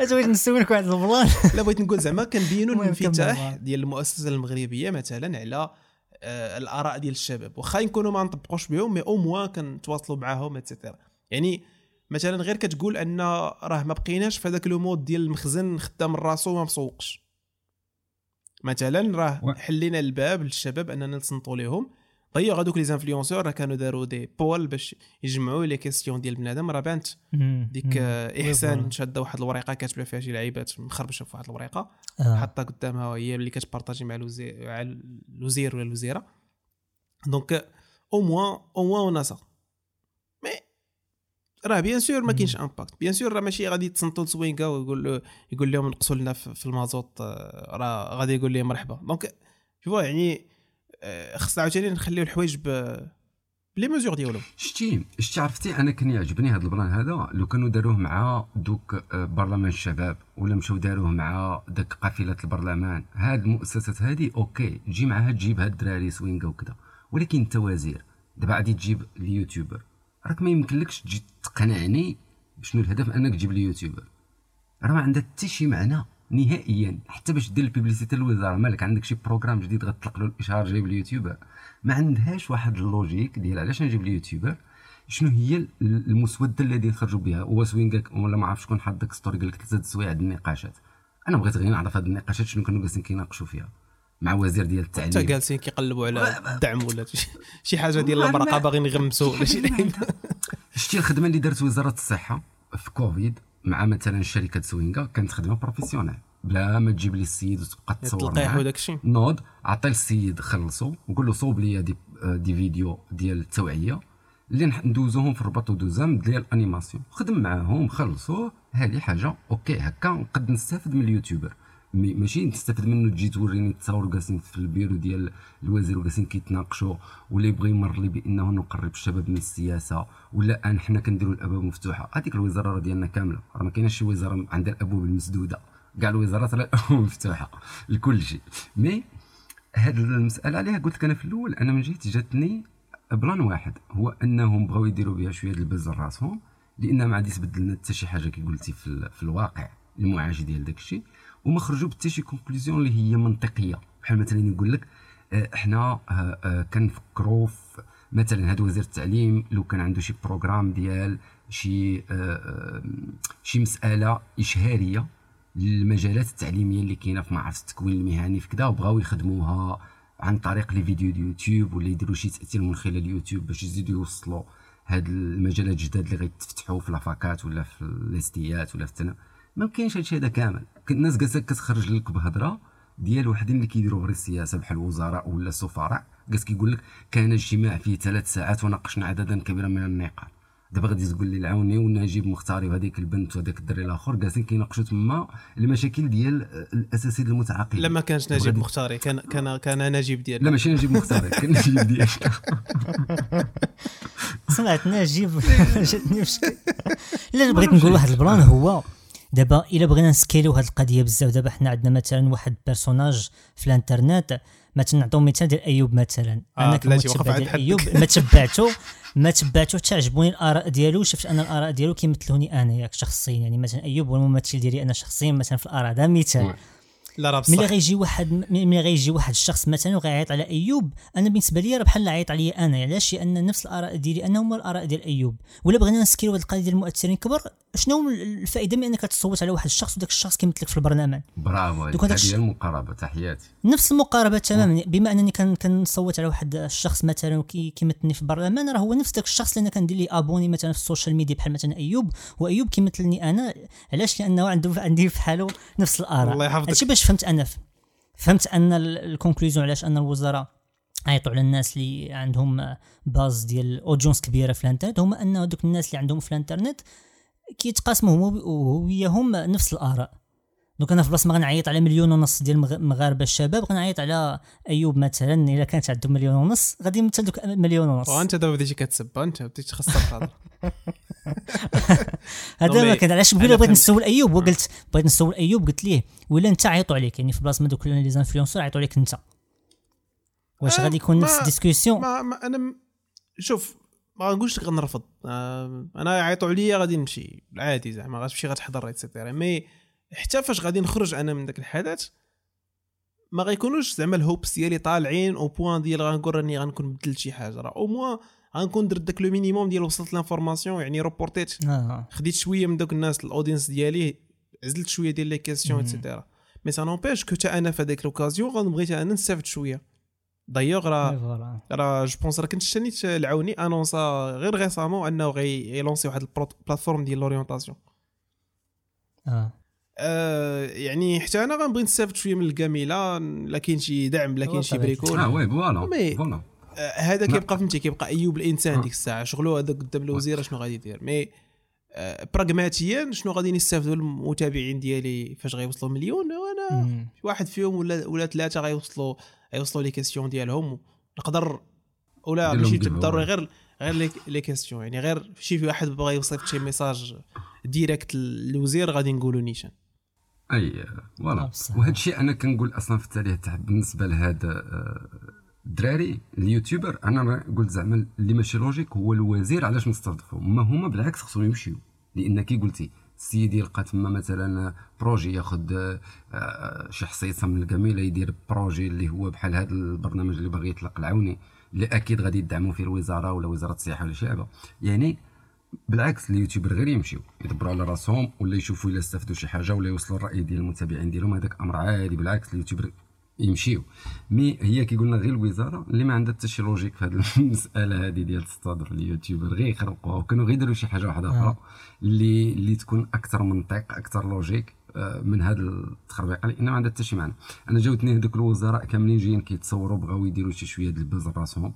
اش بغيت نسولك واحد ال plan. لا بغيت نقول زعما كنبينوا الانفتاح كمل. ديال المؤسسة المغربية مثلا على آه، الآراء ديال الشباب. واخا نكونوا ما نطبقوش بهم mais au moins كنتواصلوا معاهم et cetera يعني مثلا غير كتقول أن راه ما بقيناش في هذاك le mode ديال المخزن خدام راسو وما مسوقش. مثلا راه حلينا الباب للشباب أننا نصنتوا لهم ضيعوا هذوك les influenceurs راه كانوا داروا des polls باش يجمعوا les questions ديال بنادم. راه بانت ديك إحسان شاده واحد الورقه كاتبه فيها شي لعيبات مخربشة في واحد الورقه آه. حاطه قدامها وهي اللي كتبارطاجي مع الوزير مع الوزير ولا الوزيره donc au moins au moins on sait mais راه bien sûr ما كاينش impact bien sûr راه ماشي غادي تصنتوا لسوينكا ويقول يقول لهم نقصوا لنا في المازوت آه، راه غادي يقول لهم مرحبا. donc شوفوا يعني خصنا عاوتاني نخليو الحوايج ب ب les mesures ديالهم. شتي شتي عرفتي أنا كان يعجبني هذا البلان هذا. لو كانوا داروه مع دوك آه، برلمان الشباب ولا مشاو داروه مع داك قافلة البرلمان هاد المؤسسات هذه OK تجي معاها تجيب هاد الدراري سوينغا وكذا ولكن انت وزير دابا غادي تجيب ال YouTuber. راك ما يمكنلكش تجي تقنعني بشنو الهدف أنك تجيب ال YouTuber. راه ما عندها حتى شي معنى. نهائيا حتى باش دير ال publicité للوزارة. مالك عندك شي programme جديد غتطلق له الاشهار جايب ال YouTuber ما عندهاش واحد ال logique ديال علاش نجيب ال YouTuber شنو هي ال- المسودة الذي يخرجوا بها؟ هو سوين ولا ما عرف شكون حط داك story قال لك ثلاث سوايع د النقاشات. أنا بغيت غير نعرف هاد النقاشات شنو كانوا جالسين كيناقشوا فيها مع وزير ديال حتى التعليم. جالسين كيقلبوا على الدعم ولا شي- حاجة ديال المرقه باغيين يغمسوا ولا شي شتي الخدمة اللي دارت وزارة الصحة في كوفيد مع مثلا شركة سوينغا كانت خدمة professionnelle بلا ما تجيب لي السيد وتبقى تصور معاه. وداك الشيء. نوض عطي السيد خلصو وقول له صوب لي des, des vidéos ديال التوعية. اللي ندوزوهم في الرباط ودوزام ديال ال animation. خدم معاهم خلصوه هذه حاجة OK هكا نقد نستافد من ال YouTuber. ماشي نستافد منه تجي توريني التصاور جالسين في البيرو ديال الوزير وجالسين كيتناقشوا ولا يبغي يمر لي بأنه نقرب الشباب من السياسة ولا أن حنا كنديروا الأبواب مفتوحة. هذيك الوزارة راه ديالنا كاملة. راه ما كايناش شي وزارة عندها الأبواب المسدودة. كاع الوزارات راه الابواب مفتوحة. لكل شيء. mais هاد المسألة عليها قلت لك أنا في الأول أنا من جهتي جاتني plan واحد. هو أنهم بغاو يديروا بها شوية ال buzz لراسهم لأن ما غادي تبدل لنا حتى شي حاجة كي قلتي في, في الواقع المعاش ديال داك الشيء وما خرجوا بحتى شي conclusion اللي هي منطقية. بحال مثلا يقول لك آه، إحنا آه، آه، كنفكروا مثلا هذا وزير التعليم لو كان عنده شي programme ديال شي شي مسألة إشهارية للمجالات التعليمية اللي كاينة في معرفه التكوين المهني في كذا وبغاو يخدموها عن طريق les vidéos ديال يوتيوب ولا يديروا شي تأثير من خلال اليوتيوب باش يزيدوا يوصلوا هاد المجالات الجداد اللي غيتفتحوا في لافاكات ولا في الاستيات ولا في التنا ما كاينش هادشي هذا كامل. الناس جالسه كتخرج لك بهضره ديال وحدين اللي كيديروا غير السياسة بحال الوزراء ولا السفراء. جالس كيقول لك كان اجتماع فيه ثلاث ساعات وناقشنا عددا كبيرا من النقاط دابا غادي تقول لي العوني ونجيب مختاري وهذيك البنت وهذاك الدري الآخر. جالسين كيناقشوا تما المشاكل ديال الاساسيين المتعاقدين لما كانش نجيب مختاري. كان كان كان نجيب ديالنا لا ماشي نجيب مختاري كان نجيب ديالنا سمعت نجيب. جاتني مشكل. الا بغيت نقول واحد ال plan هو دابا الا بغينا نسكيلو هاد القضية بزاف دابا حنا عندنا مثلا واحد personnage في الانترنت مثلا نعطيو مثال ديال أيوب مثلا آه، أنا عند ديال. أيوب ما تبعته ما تبعته حتى عجبوني الآراء ديالو شفت ان الآراء ديالو كيمثلوني أنا ياك شخصيا يعني مثلا أيوب هو الممثل ديالي أنا شخصيا مثلا في الآراء هذا مثال. لا راه ملي غيجي واحد ملي غيجي واحد الشخص مثلا وغيعيط على أيوب أنا بالنسبة لي راه بحال عيط عليا أنا علاش؟ لأن نفس الآراء ديالي أنا هما الآراء ديال أيوب. ولا بغينا نسكيرو هذه القضية ديال المؤثرين الكبر شنو الفائدة من أنك تصوت على واحد الشخص وداك الشخص كيمثلك في البرنامج؟ برافو هذه هي المقاربة تحياتي نفس المقاربة تماما. بما أنني كان كنصوت على واحد الشخص مثلا وكي- كيمثلني في البرلمان راه هو نفس داك الشخص اللي أنا كندير ليه abonné مثلا في ال social media بحال مثلا أيوب وأيوب كيمثلني أنا. علاش؟ لأنه عنده عندي في حاله نفس الآراء. الله يحفظك. باش فهمت أنا فهمت أن ال- ال conclusion علاش أن الوزراء عيطوا على الناس اللي عندهم base ديال audience كبيرة في الانترنت هما أن دوك الناس اللي عندهم في الانترنت كيتقاسموا هما وياهم نفس الآراء. donc أنا في بلاصة ما غنعيط على مليون ونص ديال المغ- المغاربه الشباب غنعيط على أيوب مثلا إلا كانت عنده مليون ونص غادي يمثل دوك مليون ونص. وانت دابا بديتي كتسب أنت بديتي تخسر الهضره هذا ما كان علاش قبيله بغيت. نسول أيوب؟ وقلت بغيت نسول أيوب قلت ليه؟ ولا أنت عيطوا عليك يعني في بلاصة ما دوك les influenceurs عيطوا عليك أنت. واش آه، غادي يكون نفس ما أنا م- شوف ما غنقولش لك غنرفض. آه، أنا يعيطوا عليا غادي نمشي. عادي زعما غتمشي غتحضر et cetera mais حتى فاش غادي نخرج أنا من ذاك الحدث ما غيكونوش زعما ال hopes ديالي طالعين au point ديال غنقول راني غنكون بدلت شي حاجة. راه au moins غنكون درت داك le minimum ديال وصلت l'information يعني روبورتيت آه خديت شوية من دوك الناس ال audience ديالي عزلت شوية ديال les questions. et cetera mais ça n'empêche que أنا في هذيك l'occasion غنبغي حتى أنا نستافد شوية. دايوغ راه. راه je pense راه كنت شفت العوني انونسا غير récemment أنه غيلونسي واحد ال plateforme ديال l'orientation آه. آه يعني حتى أنا غنبغي نستافد شوية من الكاميله لا كاين شي دعم لا كاين شي. bricole. آه oui voilà mais- voilà. آه، هذا كيبقى فهمتي كيبقى أيوب الإنسان آه. ديك الساعة. شغلو هذا قدام الوزير شنو غادي يدير؟ mais آه، براغماتيا شنو غادي نستافدوا المتابعين ديالي فاش غيوصلوا مليون؟ وأنا. واحد فيهم ولا ولا ثلاثة غيوصلوا غيوصلوا les questions ديالهم. نقدر ولا ماشي بالضروري. غير غير لي- لي كيسيون يعني غير شي واحد بغى يوصل شي message direct للوزير غادي نقولوا نيشان. et voilà. وهذا الشيء أنا كنقول أصلا في التاريخ تاع بالنسبة لهذا آه، الدراري اليوتيوبر أنا قلت زعما اللي ماشي logique هو الوزير علاش نستضيفهم ما هما بالعكس خصهم يمشيو. لأن كي قلتي السيد يلقى تما مثلا projet ياخذ آه، آه، شي حصيصه من الكاميله يدير projet اللي هو بحال هذا البرنامج اللي باغي يطلق العوني اللي أكيد غادي يدعموا فيه الوزارة ولا وزارة الصحة ولا شي حاجة. يعني بالعكس اليوتيوبر غير يمشيو يدبروا على راسهم ولا يشوفوا إلا استفدوا شي حاجة ولا يوصلوا الرأي ديال المتابعين ديالهم. هذاك أمر عادي بالعكس اليوتيوبر يمشيو. mais هي كي قلنا غير الوزارة اللي ما عندها حتى شي logique في هذه المسألة هذه ديال تستضيف اليوتيوبر غير يخرقوها. وكانوا غير يديروا شي حاجة واحدة أخرى اللي اللي تكون أكثر منطق أكثر logique آه، من هذا التخربيق. لأن ما عندها حتى شي معنى. أنا جاوتني هذوك الوزراء كاملين جايين كيتصوروا بغاو يديروا شي شوية ديال ال buzz راسهم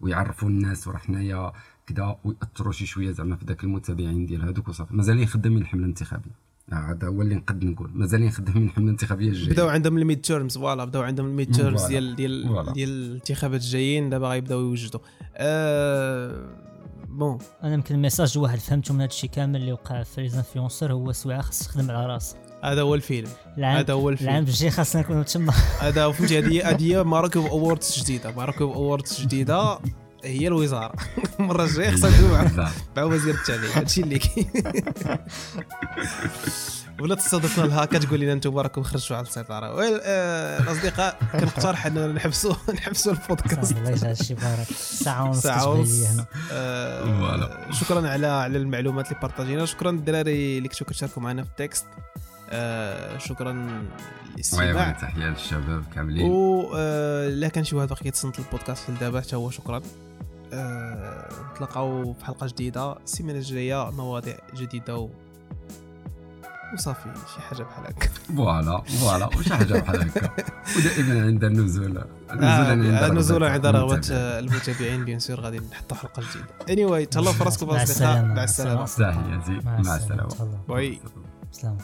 ويعرفوا الناس وراه حنايا كذا ويأثروا شي شوية زعما في ذاك المتابعين ديال هذوك وصافي. مازالين خدامين الحملة الانتخابية. هذا هو اللي نقد نقول. مازالين خدامين الحملة الانتخابية الجاية. بداو عندهم ال midterms voilà بداو عندهم ال midterms. ديال ديال. ديال الانتخابات الجايين دابا غيبداو يوجدوا. ah bon أنا يمكن ال message واحد فهمته من هذا الشيء كامل اللي وقع في les influenceurs هو سواع خاص تخدم على راسك. هذا هو الفيلم. هذا هو الفيلم. العام الجاي خاصنا نكونوا تما. هذا فهمتي هذه هذه Maroc Web Awards جديدة. Maroc Web Awards جديدة. هي الوزارة. المره الجايه خصها تكون مع وزير التعليم هادشي اللي كاين ولا تصادفنا الهاكا تقول لنا أنتم راكم خرجتوا على السيطرة. آه الأصدقاء كنقترح اننا نحبسوا نحبسوا البودكاست. الله يجعل الشيء بارك. ساعة ونص ساعة ونص. آه. شكرا على على المعلومات اللي بارطاجيتوها. شكرا الدراري اللي كنتوا كتشاركوا معنا في ال text. آه شكرا للاستماع تحية للشباب كاملين. و آه، الا كان شي واحد باقي يتصنت البودكاست لدابا حتى هو شكرا. آه، نتلاقاو في حلقة جديدة. السيمانة الجاية مواضيع جديدة و... وصافي شي حاجة بحال هكا. voilà voilà وشي حاجة بحال هكا. ودائما عند النزول آه، نزولا نزولا عند رغبه المتابعين. bien sûr غادي نحطوا حلقة جديدة. anyway anyway تهلاو في راسكم مع أصدقاء. مع السلامة. تحياتي مع السلامة. تهلا. bye. سلام.